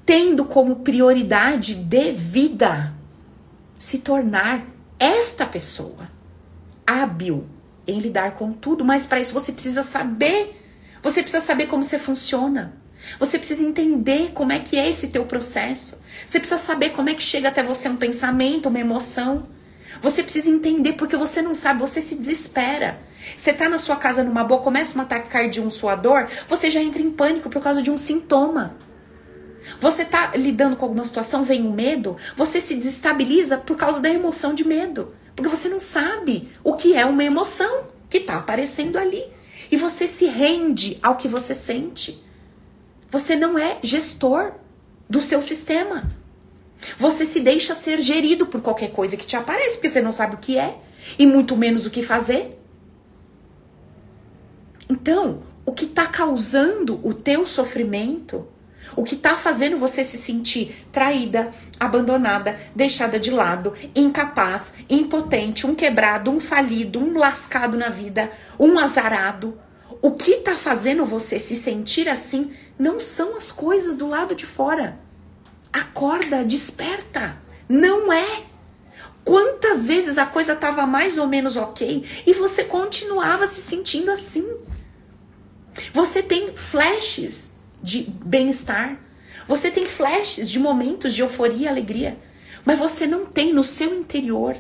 tendo como prioridade de vida se tornar esta pessoa hábil em lidar com tudo, mas para isso você precisa saber. Você precisa saber como você funciona. Você precisa entender como é que é esse teu processo. Você precisa saber como é que chega até você um pensamento, uma emoção. Você precisa entender porque você não sabe, você se desespera. Você tá na sua casa numa boa, começa um ataque cardíaco, um suador, você já entra em pânico por causa de um sintoma. Você tá lidando com alguma situação, vem um medo, você se desestabiliza por causa da emoção de medo. Porque você não sabe o que é uma emoção que tá aparecendo ali. E você se rende ao que você sente. Você não é gestor do seu sistema. Você se deixa ser gerido por qualquer coisa que te aparece, porque você não sabe o que é e muito menos o que fazer. Então, o que está causando o teu sofrimento, o que está fazendo você se sentir traída, abandonada, deixada de lado, incapaz, impotente, um quebrado, um falido, um lascado na vida, um azarado, o que está fazendo você se sentir assim não são as coisas do lado de fora. Acorda, desperta. Não é. Quantas vezes a coisa estava mais ou menos ok e você continuava se sentindo assim? Você tem flashes de bem-estar. Você tem flashes de momentos de euforia e alegria. Mas você não tem no seu interior.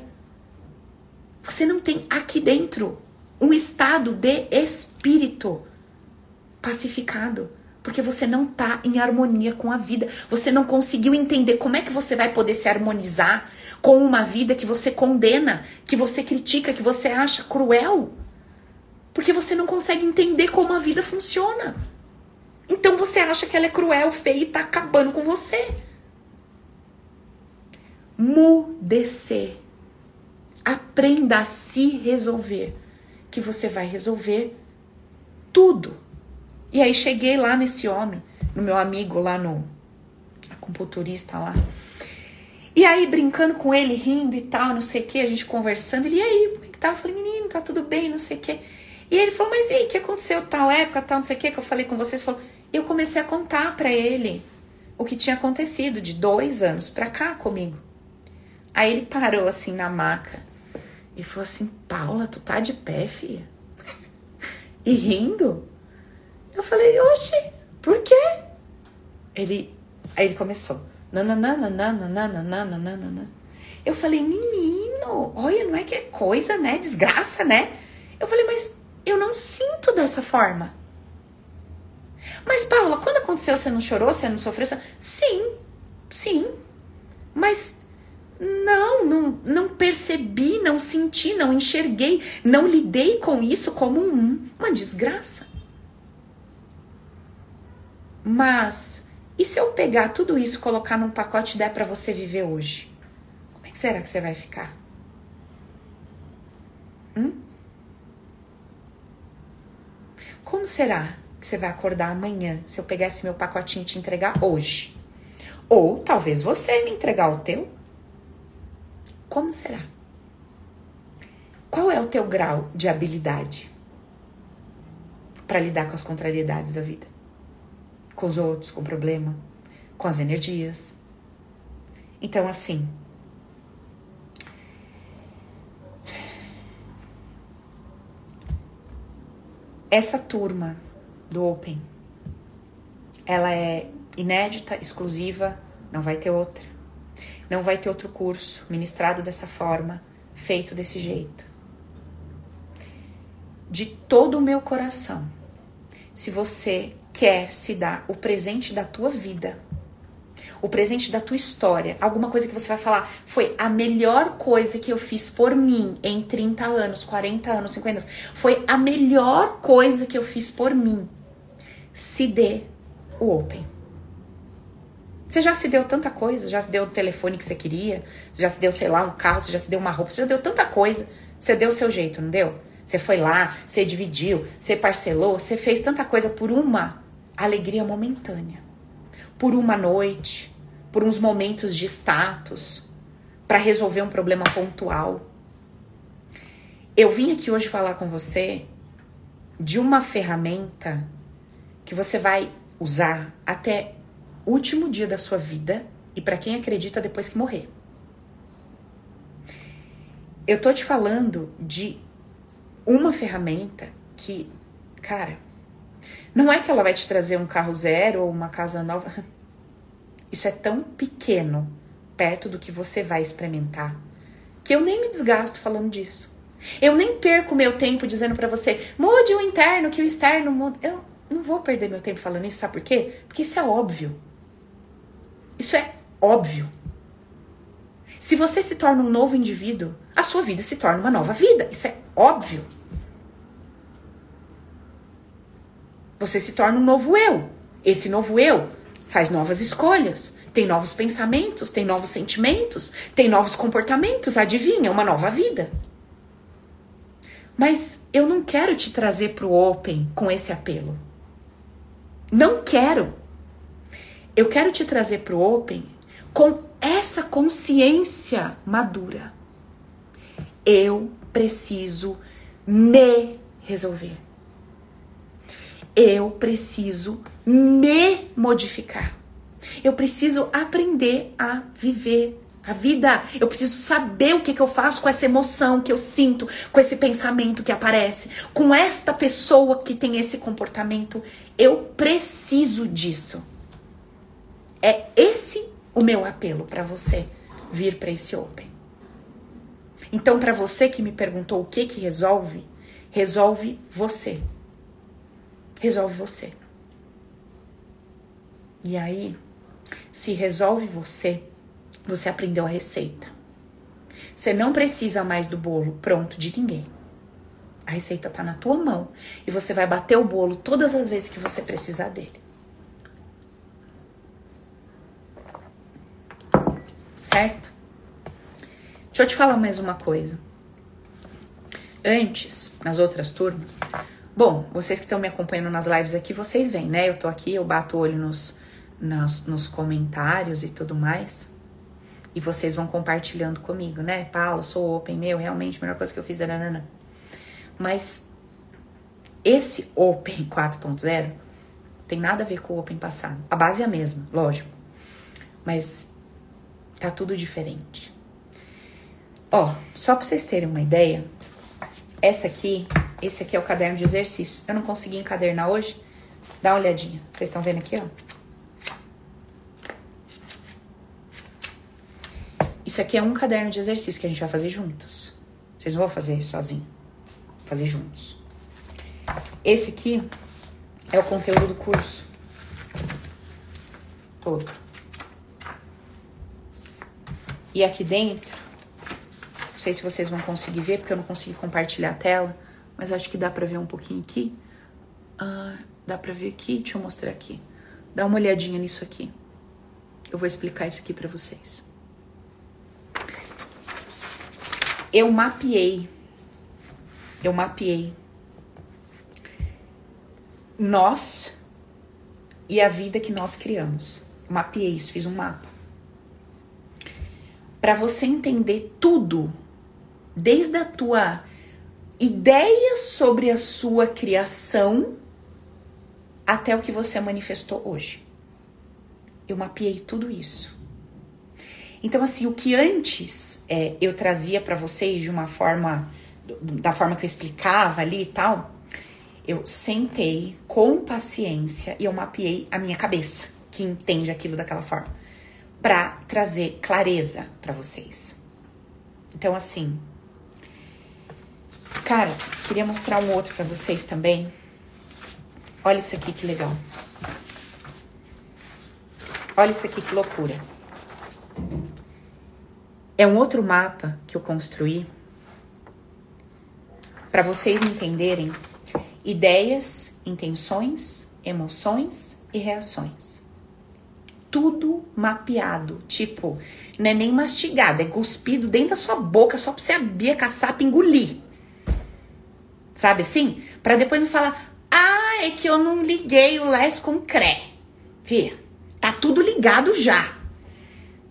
Você não tem aqui dentro um estado de espírito pacificado. Porque você não está em harmonia com a vida. Você não conseguiu entender como é que você vai poder se harmonizar com uma vida que você condena, que você critica, que você acha cruel. Porque você não consegue entender como a vida funciona. Então você acha que ela é cruel, feia e tá acabando com você. Mudecer. Aprenda a se resolver. Que você vai resolver tudo. E aí cheguei lá nesse homem, no meu amigo lá no acupunturista lá. E aí, brincando com ele, rindo e tal, não sei o que, a gente conversando. Ele, e aí, como é que tá? Eu falei, menino, tá tudo bem, não sei o que. E ele falou, mas e aí, o que aconteceu tal época, tal, não sei o que, que eu falei com vocês? Falou, eu comecei a contar para ele o que tinha acontecido de dois anos pra cá comigo. Aí ele parou assim na maca e falou assim: Paula, tu tá de pé, filha? <laughs> e rindo? Eu falei: Oxe, por quê? Ele, aí ele começou: nananana, Eu falei: Menino, olha, não é que é coisa, né? Desgraça, né? Eu falei: Mas eu não sinto dessa forma. Mas, Paula, quando aconteceu, você não chorou? Você não sofreu? Você... Sim, sim. Mas não, não, não percebi, não senti, não enxerguei, não lidei com isso como um, uma desgraça. Mas, e se eu pegar tudo isso, colocar num pacote e der para você viver hoje? Como é que será que você vai ficar? Hum? Como será que você vai acordar amanhã se eu pegasse meu pacotinho e te entregar hoje? Ou talvez você me entregar o teu? Como será? Qual é o teu grau de habilidade para lidar com as contrariedades da vida? Com os outros, com o problema, com as energias. Então, assim, Essa turma do Open, ela é inédita, exclusiva, não vai ter outra. Não vai ter outro curso ministrado dessa forma, feito desse jeito. De todo o meu coração, se você quer se dar o presente da tua vida o presente da tua história, alguma coisa que você vai falar, foi a melhor coisa que eu fiz por mim em 30 anos, 40 anos, 50 anos. Foi a melhor coisa que eu fiz por mim. Se dê o Open. Você já se deu tanta coisa, já se deu o telefone que você queria, já se deu, sei lá, um carro, você já se deu uma roupa, você já deu tanta coisa. Você deu o seu jeito, não deu? Você foi lá, você dividiu, você parcelou, você fez tanta coisa por uma alegria momentânea. Por uma noite, por uns momentos de status, para resolver um problema pontual. Eu vim aqui hoje falar com você de uma ferramenta que você vai usar até o último dia da sua vida e para quem acredita depois que morrer. Eu tô te falando de uma ferramenta que, cara, não é que ela vai te trazer um carro zero ou uma casa nova. <laughs> Isso é tão pequeno perto do que você vai experimentar que eu nem me desgasto falando disso. Eu nem perco meu tempo dizendo para você, mude o interno, que o externo muda. Eu não vou perder meu tempo falando isso, sabe por quê? Porque isso é óbvio. Isso é óbvio. Se você se torna um novo indivíduo, a sua vida se torna uma nova vida. Isso é óbvio. Você se torna um novo eu. Esse novo eu faz novas escolhas, tem novos pensamentos, tem novos sentimentos, tem novos comportamentos. Adivinha? Uma nova vida. Mas eu não quero te trazer para o Open com esse apelo. Não quero. Eu quero te trazer para o Open com essa consciência madura. Eu preciso me resolver. Eu preciso me modificar. Eu preciso aprender a viver a vida. Eu preciso saber o que, que eu faço com essa emoção que eu sinto, com esse pensamento que aparece, com esta pessoa que tem esse comportamento. Eu preciso disso. É esse o meu apelo para você vir para esse Open. Então, para você que me perguntou o que que resolve, resolve você. Resolve você. E aí, se resolve você, você aprendeu a receita. Você não precisa mais do bolo pronto de ninguém. A receita está na tua mão e você vai bater o bolo todas as vezes que você precisar dele. Certo? Deixa eu te falar mais uma coisa. Antes, nas outras turmas, bom, vocês que estão me acompanhando nas lives aqui, vocês veem, né? Eu tô aqui, eu bato o olho nos, nos, nos comentários e tudo mais. E vocês vão compartilhando comigo, né? Paulo, sou open, meu, realmente, a melhor coisa que eu fiz da nanana. Mas esse Open <laughs> 4.0 tem nada a ver com o Open passado. A base é a mesma, lógico. Mas tá tudo diferente. Ó, só para vocês terem uma ideia, essa aqui, esse aqui é o caderno de exercício. Eu não consegui encadernar hoje. Dá uma olhadinha. Vocês estão vendo aqui, ó? Isso aqui é um caderno de exercício que a gente vai fazer juntos. Vocês não vão fazer sozinho. Vou fazer juntos. Esse aqui é o conteúdo do curso. Todo. E aqui dentro, não sei se vocês vão conseguir ver, porque eu não consegui compartilhar a tela, mas acho que dá pra ver um pouquinho aqui. Ah, dá pra ver aqui? Deixa eu mostrar aqui. Dá uma olhadinha nisso aqui. Eu vou explicar isso aqui pra vocês. eu mapeei, eu mapeei nós e a vida que nós criamos. mapeei isso, fiz um mapa. Para você entender tudo, desde a tua ideia sobre a sua criação até o que você manifestou hoje. Eu mapeei tudo isso. Então, assim, o que antes é, eu trazia para vocês de uma forma, da forma que eu explicava ali e tal, eu sentei com paciência e eu mapeei a minha cabeça, que entende aquilo daquela forma, para trazer clareza para vocês. Então, assim, cara, queria mostrar um outro para vocês também. Olha isso aqui que legal. Olha isso aqui que loucura. É um outro mapa que eu construí para vocês entenderem ideias, intenções, emoções e reações. Tudo mapeado, tipo, não é nem mastigado, é cuspido dentro da sua boca só pra você abrir e engolir. Sabe assim? Para depois não falar, ah, é que eu não liguei o les com cré. Vê, tá tudo ligado já.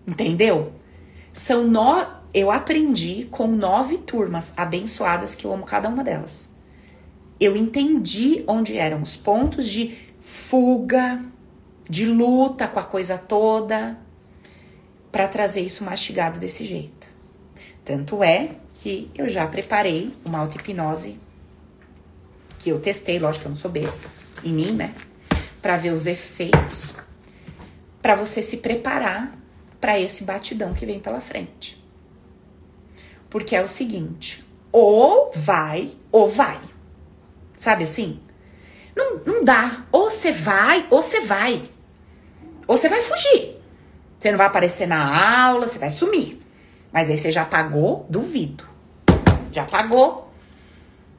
Entendeu? São no... Eu aprendi com nove turmas abençoadas que eu amo cada uma delas. Eu entendi onde eram os pontos de fuga, de luta com a coisa toda, para trazer isso mastigado desse jeito. Tanto é que eu já preparei uma auto-hipnose que eu testei, lógico que eu não sou besta, em mim, né? Para ver os efeitos, para você se preparar para esse batidão que vem pela frente. Porque é o seguinte, ou vai ou vai. Sabe assim? Não, não dá. Ou você vai ou você vai. Ou você vai fugir. Você não vai aparecer na aula, você vai sumir. Mas aí você já pagou, duvido. Já pagou.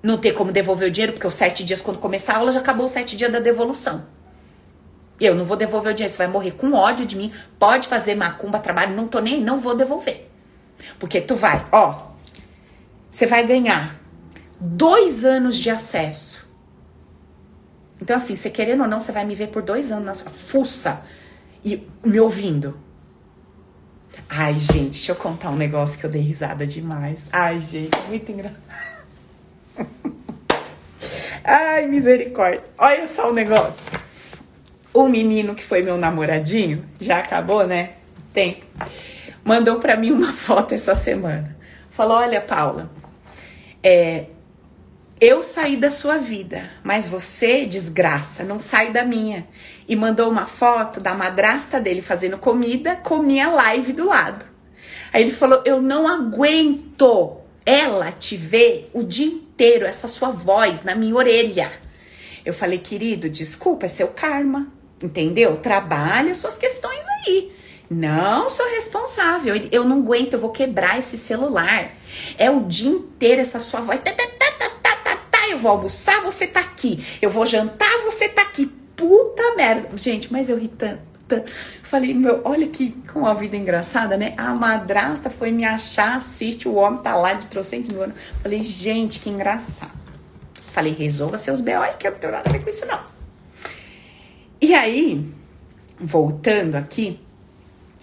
Não ter como devolver o dinheiro, porque os sete dias, quando começar a aula, já acabou os sete dias da devolução. Eu não vou devolver o dinheiro, você vai morrer com ódio de mim. Pode fazer macumba, trabalho, não tô nem, não vou devolver. Porque tu vai, ó, você vai ganhar dois anos de acesso. Então, assim, você querendo ou não, você vai me ver por dois anos na sua fuça e me ouvindo. Ai, gente, deixa eu contar um negócio que eu dei risada demais. Ai, gente, muito engraçado. <laughs> Ai, misericórdia. Olha só o negócio. O menino que foi meu namoradinho, já acabou, né? Tem. Mandou para mim uma <laughs> foto essa semana. Falou: Olha, Paula, é, eu saí da sua vida, mas você, desgraça, não sai da minha. E mandou uma foto da madrasta dele fazendo comida com minha live do lado. Aí ele falou: Eu não aguento ela te ver o dia inteiro, essa sua voz na minha orelha. Eu falei, querido, desculpa, é seu karma, entendeu? Trabalha suas questões aí. Não sou responsável. Eu não aguento, eu vou quebrar esse celular. É o dia inteiro essa sua voz. Tá, tá, tá, tá, tá, tá, tá. Eu vou almoçar, você tá aqui. Eu vou jantar, você tá aqui. Puta merda. Gente, mas eu ri tanto. Tanto. Falei, meu, olha que com uma vida engraçada, né? A madrasta foi me achar, assiste, o homem tá lá de trocentos mil anos. Falei, gente, que engraçado. Falei, resolva seus B.O. que eu não tenho nada a ver com isso, não. E aí, voltando aqui,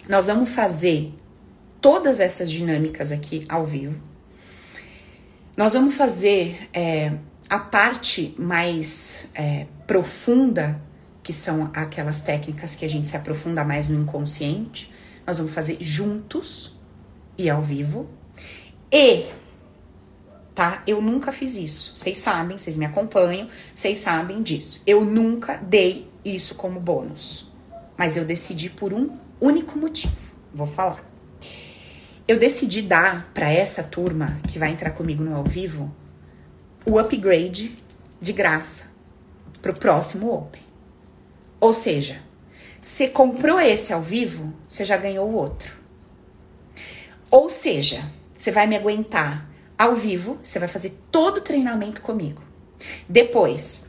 nós vamos fazer todas essas dinâmicas aqui ao vivo. Nós vamos fazer é, a parte mais é, profunda, que são aquelas técnicas que a gente se aprofunda mais no inconsciente. Nós vamos fazer juntos e ao vivo. E, tá? Eu nunca fiz isso. Vocês sabem, vocês me acompanham, vocês sabem disso. Eu nunca dei isso como bônus. Mas eu decidi por um único motivo. Vou falar. Eu decidi dar para essa turma que vai entrar comigo no ao vivo o upgrade de graça pro próximo Open. Ou seja, você comprou esse ao vivo, você já ganhou o outro. Ou seja, você vai me aguentar ao vivo, você vai fazer todo o treinamento comigo. Depois,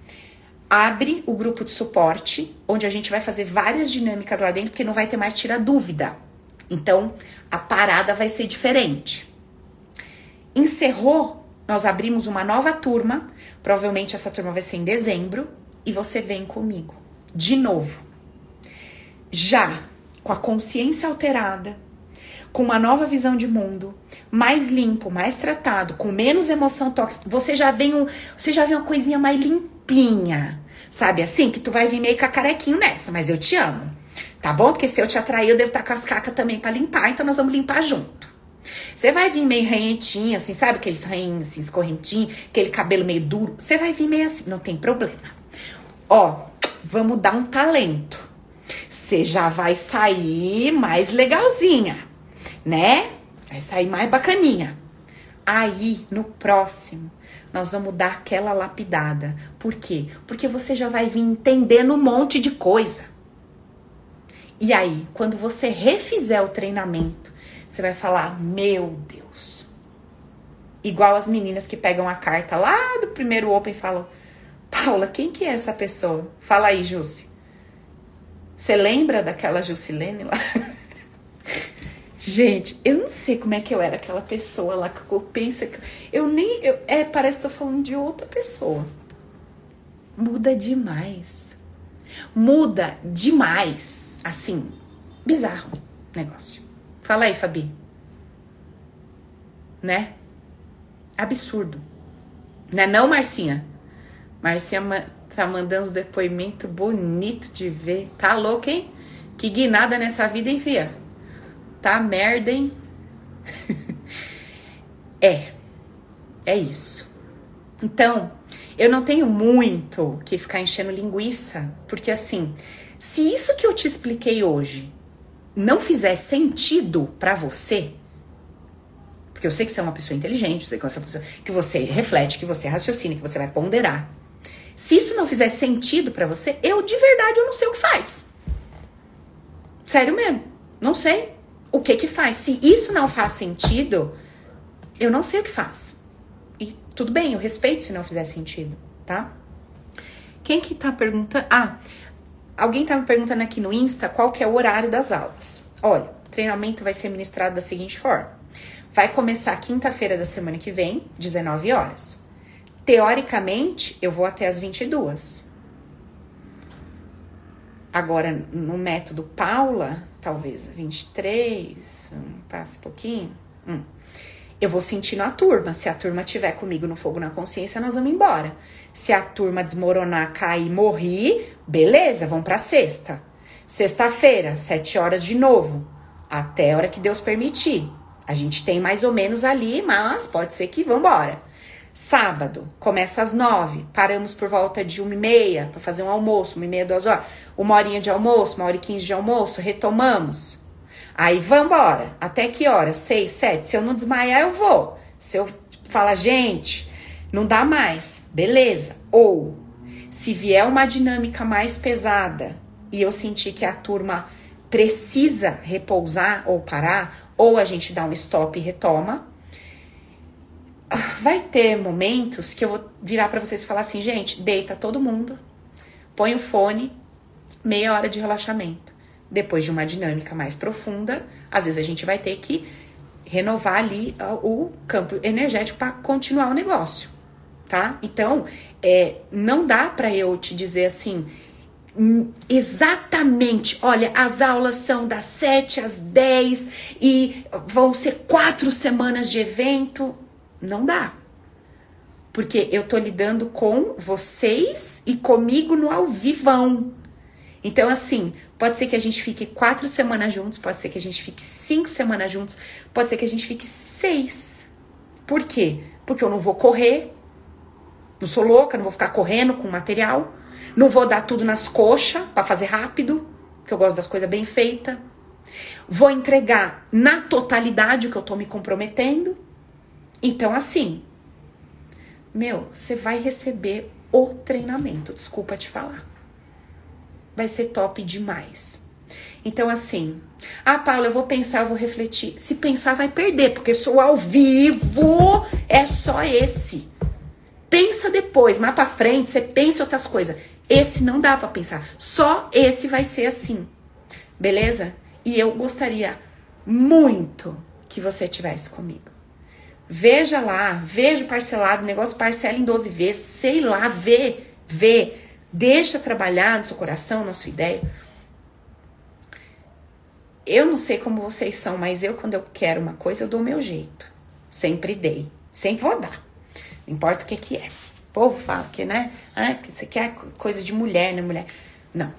abre o grupo de suporte, onde a gente vai fazer várias dinâmicas lá dentro, porque não vai ter mais tirar dúvida. Então, a parada vai ser diferente. Encerrou, nós abrimos uma nova turma. Provavelmente essa turma vai ser em dezembro. E você vem comigo. De novo. Já com a consciência alterada, com uma nova visão de mundo, mais limpo, mais tratado, com menos emoção tóxica. Você já vem, um, você já vem uma coisinha mais limpinha. Sabe assim? Que tu vai vir meio cacarequinho nessa, mas eu te amo. Tá bom? Porque se eu te atrair, eu devo estar com as cacas também para limpar, então nós vamos limpar junto. Você vai vir meio ranhentinha, assim, sabe? Aqueles ranhinhos, assim, escorrentinho, aquele cabelo meio duro. Você vai vir meio assim, não tem problema. Ó, vamos dar um talento. Você já vai sair mais legalzinha, né? Vai sair mais bacaninha. Aí, no próximo, nós vamos dar aquela lapidada. Por quê? Porque você já vai vir entendendo um monte de coisa. E aí, quando você refizer o treinamento, você vai falar: Meu Deus. Igual as meninas que pegam a carta lá do primeiro Open e falam: Paula, quem que é essa pessoa? Fala aí, Jussi. Você lembra daquela Juscelene lá? <laughs> Gente, eu não sei como é que eu era aquela pessoa lá que eu penso que eu nem eu, é, parece que tô falando de outra pessoa. Muda demais. Muda demais. Assim, bizarro negócio. Fala aí, Fabi. Né? Absurdo. Né não, Marcinha? Marcinha tá mandando uns depoimentos bonitos de ver. Tá louco, hein? Que guinada nessa vida, hein, fia? Tá merda, hein? <laughs> é. É isso. Então, Eu não tenho muito que ficar enchendo linguiça, porque assim, se isso que eu te expliquei hoje não fizer sentido para você, porque eu sei que você é uma pessoa inteligente, sei que você é uma pessoa que você reflete, que você raciocina, que você vai ponderar. Se isso não fizer sentido para você, eu de verdade eu não sei o que faz. Sério mesmo, não sei o que que faz. Se isso não faz sentido, eu não sei o que faz. E tudo bem, eu respeito se não fizer sentido, tá? Quem que tá perguntando? Ah, alguém tá me perguntando aqui no Insta qual que é o horário das aulas. Olha, treinamento vai ser ministrado da seguinte forma. Vai começar quinta-feira da semana que vem, 19 horas. Teoricamente, eu vou até as 22. Agora, no método Paula, talvez 23, um, passe pouquinho. Hum eu vou sentindo a turma. Se a turma tiver comigo no fogo na consciência, nós vamos embora. Se a turma desmoronar, cair, morrer, beleza, vamos para sexta. Sexta-feira, sete horas de novo, até a hora que Deus permitir. A gente tem mais ou menos ali, mas pode ser que vambora. Sábado, começa às nove, paramos por volta de uma e meia para fazer um almoço, uma e meia, duas horas. Uma horinha de almoço, uma hora e quinze de almoço, retomamos. Aí vambora. Até que hora? Seis, sete. Se eu não desmaiar, eu vou. Se eu falar, gente, não dá mais. Beleza. Ou, se vier uma dinâmica mais pesada e eu sentir que a turma precisa repousar ou parar, ou a gente dá um stop e retoma. Vai ter momentos que eu vou virar para vocês e falar assim, gente, deita todo mundo, põe o fone, meia hora de relaxamento depois de uma dinâmica mais profunda, às vezes a gente vai ter que renovar ali o campo energético para continuar o negócio, tá? Então, é, não dá para eu te dizer assim, hum, exatamente, olha, as aulas são das 7 às 10 e vão ser quatro semanas de evento. Não dá. Porque eu tô lidando com vocês e comigo no ao vivão. Então, assim, Pode ser que a gente fique quatro semanas juntos, pode ser que a gente fique cinco semanas juntos, pode ser que a gente fique seis. Por quê? Porque eu não vou correr, não sou louca, não vou ficar correndo com material, não vou dar tudo nas coxas para fazer rápido, que eu gosto das coisas bem feitas. Vou entregar na totalidade o que eu tô me comprometendo. Então, assim, meu, você vai receber o treinamento, desculpa te falar vai ser top demais. Então, assim, ah, Paula, eu vou pensar, eu vou refletir. Se pensar, vai perder, porque sou ao vivo, é só esse. Pensa depois, mais pra frente, você pensa outras coisas. Esse não dá para pensar. Só esse vai ser assim. Beleza? E eu gostaria muito que você tivesse comigo. Veja lá, veja o parcelado, negócio parcela em 12 vezes, sei lá, vê, vê. Deixa trabalhar no seu coração, na sua ideia. Eu não sei como vocês são, mas eu, quando eu quero uma coisa, eu dou o meu jeito. Sempre dei. Sempre vou dar. Não importa o que, que é. O povo fala que, né? Ah, que você quer coisa de mulher, né? Mulher. Não.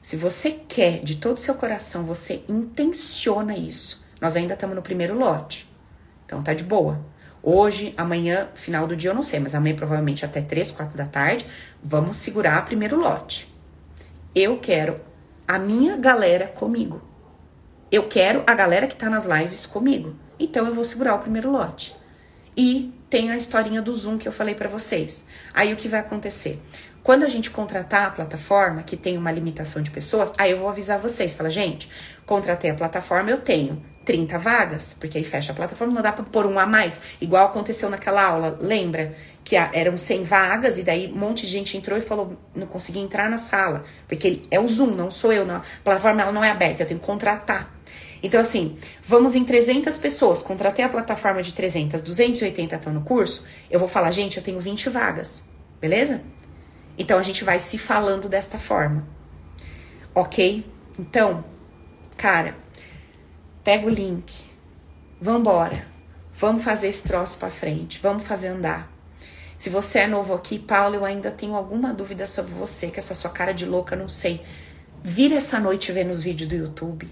Se você quer de todo o seu coração, você intenciona isso. Nós ainda estamos no primeiro lote. Então tá de boa. Hoje, amanhã, final do dia eu não sei, mas amanhã provavelmente até 3, 4 da tarde, vamos segurar o primeiro lote. Eu quero a minha galera comigo. Eu quero a galera que tá nas lives comigo. Então eu vou segurar o primeiro lote. E tem a historinha do Zoom que eu falei para vocês. Aí o que vai acontecer? Quando a gente contratar a plataforma, que tem uma limitação de pessoas, aí eu vou avisar vocês. Fala, gente, contratei a plataforma, eu tenho 30 vagas, porque aí fecha a plataforma, não dá para pôr um a mais, igual aconteceu naquela aula, lembra? Que eram 100 vagas e daí um monte de gente entrou e falou, não consegui entrar na sala, porque é o Zoom, não sou eu, não. a plataforma ela não é aberta, eu tenho que contratar. Então assim, vamos em 300 pessoas, contratei a plataforma de 300, 280 estão no curso, eu vou falar, gente, eu tenho 20 vagas, beleza? Então a gente vai se falando desta forma. OK? Então, cara, Pega o link. Vambora. Vamos fazer esse troço para frente. Vamos fazer andar. Se você é novo aqui, Paulo, eu ainda tenho alguma dúvida sobre você, que essa sua cara de louca, não sei. Vira essa noite vendo os vídeos do YouTube.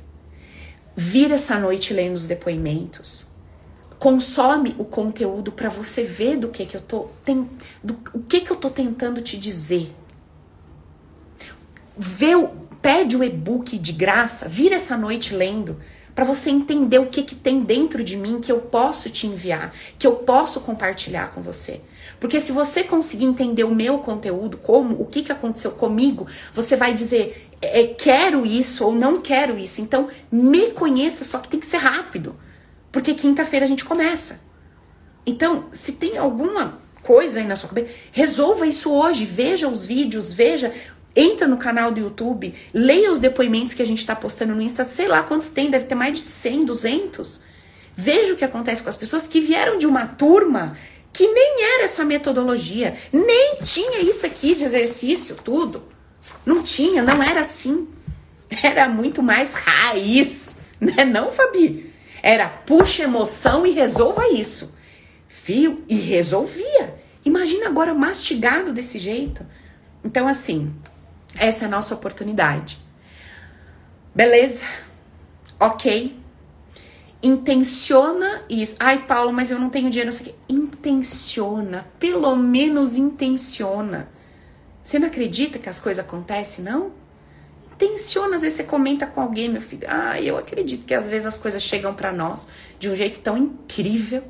Vira essa noite lendo os depoimentos. Consome o conteúdo para você ver do que que eu tô tem, do, o que que eu tô tentando te dizer. Vê o, pede o e-book de graça, vira essa noite lendo para você entender o que, que tem dentro de mim que eu posso te enviar, que eu posso compartilhar com você. Porque se você conseguir entender o meu conteúdo, como, o que, que aconteceu comigo, você vai dizer, é, quero isso ou não quero isso. Então, me conheça, só que tem que ser rápido. Porque quinta-feira a gente começa. Então, se tem alguma coisa aí na sua cabeça, resolva isso hoje. Veja os vídeos, veja Entra no canal do YouTube, leia os depoimentos que a gente está postando no Insta, sei lá quantos tem, deve ter mais de 100, 200. Veja o que acontece com as pessoas que vieram de uma turma que nem era essa metodologia, nem tinha isso aqui de exercício, tudo. Não tinha, não era assim. Era muito mais raiz, né? Não, Fabi? Era puxa emoção e resolva isso. Fio e resolvia. Imagina agora mastigado desse jeito. Então, assim, essa é a nossa oportunidade. Beleza? Ok? Intenciona isso. Ai, Paulo, mas eu não tenho dinheiro. Não sei o. Intenciona. Pelo menos intenciona. Você não acredita que as coisas acontecem, não? Intenciona. Às vezes você comenta com alguém, meu filho. Ah, eu acredito que às vezes as coisas chegam para nós de um jeito tão incrível,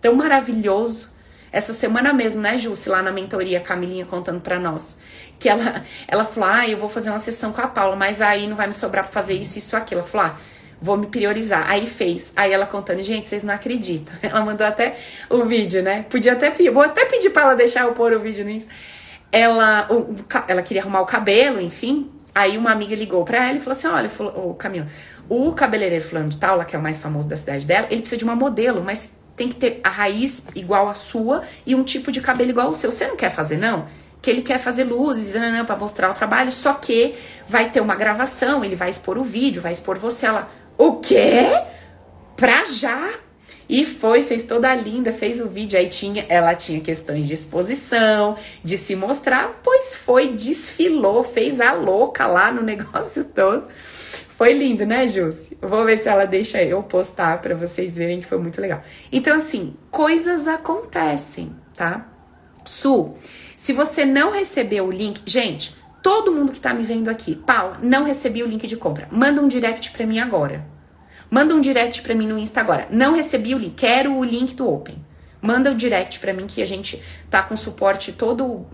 tão maravilhoso. Essa semana mesmo, né, Jússi, lá na mentoria, Camilinha contando para nós que ela, ela falou: ah, eu vou fazer uma sessão com a Paula, mas aí não vai me sobrar pra fazer isso, isso, aquilo. Ela falou: ah, vou me priorizar. Aí fez. Aí ela contando, gente, vocês não acreditam. <laughs> Ela mandou até o vídeo, né? Podia até pedir, vou até pedir pra ela deixar eu pôr o vídeo nisso. Ela, o, ela queria arrumar o cabelo, enfim. Aí uma amiga ligou pra ela e falou assim: olha, o Camila, o cabeleireiro fulano de tal, lá que é o mais famoso da cidade dela, ele precisa de uma modelo, mas tem que ter a raiz igual a sua e um tipo de cabelo igual ao seu. Você não quer fazer, não? que ele quer fazer luzes para mostrar o trabalho, só que vai ter uma gravação, ele vai expor o vídeo, vai expor você. Ela, o quê? Pra já? E foi, fez toda linda, fez o vídeo. Aí tinha, ela tinha questões de exposição, de se mostrar, pois foi, desfilou, fez a louca lá no <laughs> negócio todo. Foi lindo, né, Jússi? Vou ver se ela deixa eu postar para vocês verem que foi muito legal. Então, assim, coisas acontecem, tá? Su, se você não recebeu o link, gente, todo mundo que tá me vendo aqui, Paula, não recebi o link de compra. Manda um direct para mim agora. Manda um direct para mim no Insta agora. Não recebi o link, quero o link do Open. Manda o direct para mim que a gente tá com suporte todo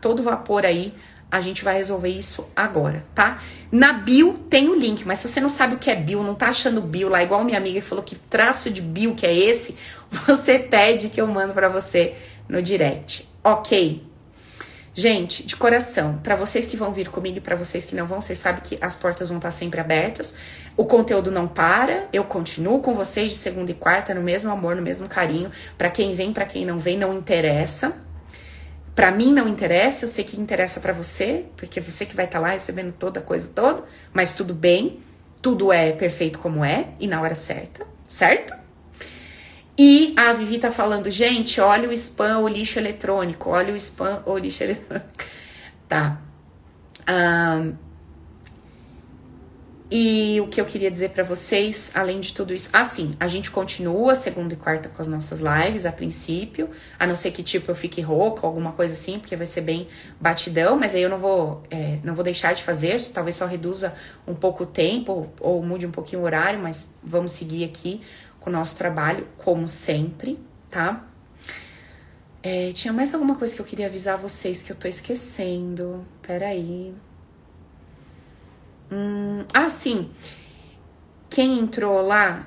todo vapor aí. A gente vai resolver isso agora, tá? Na bio tem o link, mas se você não sabe o que é bio, não tá achando bio lá, igual minha amiga que falou que traço de bio que é esse, <laughs> você pede que eu mando para você no direct. OK? Gente, de coração, para vocês que vão vir comigo e para vocês que não vão, vocês sabem que as portas vão estar sempre abertas. O conteúdo não para, eu continuo com vocês de segunda e quarta no mesmo amor, no mesmo carinho. Para quem vem, para quem não vem, não interessa. Para mim não interessa, eu sei que interessa para você, porque você que vai estar tá lá recebendo toda a coisa toda, mas tudo bem, tudo é perfeito como é e na hora certa, certo? E a Vivi tá falando, gente, olha o spam ou lixo eletrônico, olha o spam ou lixo eletrônico. <laughs> Tá. Um, e o que eu queria dizer para vocês, além de tudo isso, assim, a gente continua segunda e quarta com as nossas lives a princípio, a não ser que tipo eu fique rouca, alguma coisa assim, porque vai ser bem batidão, mas aí eu não vou, é, não vou deixar de fazer, talvez só reduza um pouco o tempo ou mude um pouquinho o horário, mas vamos seguir aqui o nosso trabalho, como sempre, tá? É, tinha mais alguma coisa que eu queria avisar vocês que eu tô esquecendo. Peraí. Hum, ah, sim. Quem entrou lá,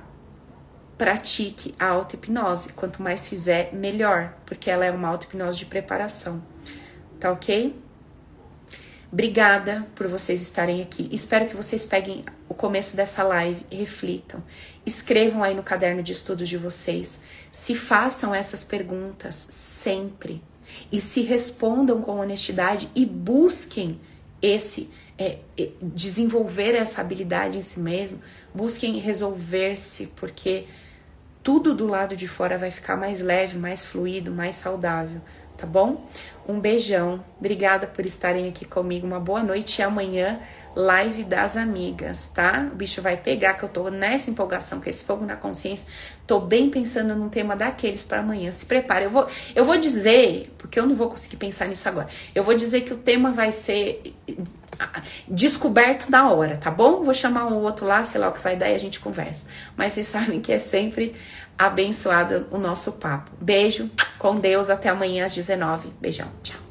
pratique a auto-hipnose. Quanto mais fizer, melhor, porque ela é uma auto-hipnose de preparação. Tá ok? Obrigada por vocês estarem aqui. Espero que vocês peguem o começo dessa live e reflitam. Escrevam aí no caderno de estudos de vocês. Se façam essas perguntas sempre. E se respondam com honestidade e busquem esse é, é, desenvolver essa habilidade em si mesmo. Busquem resolver-se, porque tudo do lado de fora vai ficar mais leve, mais fluido, mais saudável tá bom? Um beijão. Obrigada por estarem aqui comigo. Uma boa noite e amanhã live das amigas, tá? O bicho vai pegar que eu tô nessa empolgação com esse fogo na consciência. Tô bem pensando num tema daqueles para amanhã. Se prepare. Eu vou eu vou dizer, porque eu não vou conseguir pensar nisso agora. Eu vou dizer que o tema vai ser descoberto na hora, tá bom? Vou chamar um outro lá, sei lá o que vai dar e a gente conversa. Mas vocês sabem que é sempre abençoada o nosso papo. Beijo, com Deus, até amanhã às 19. Beijão, tchau.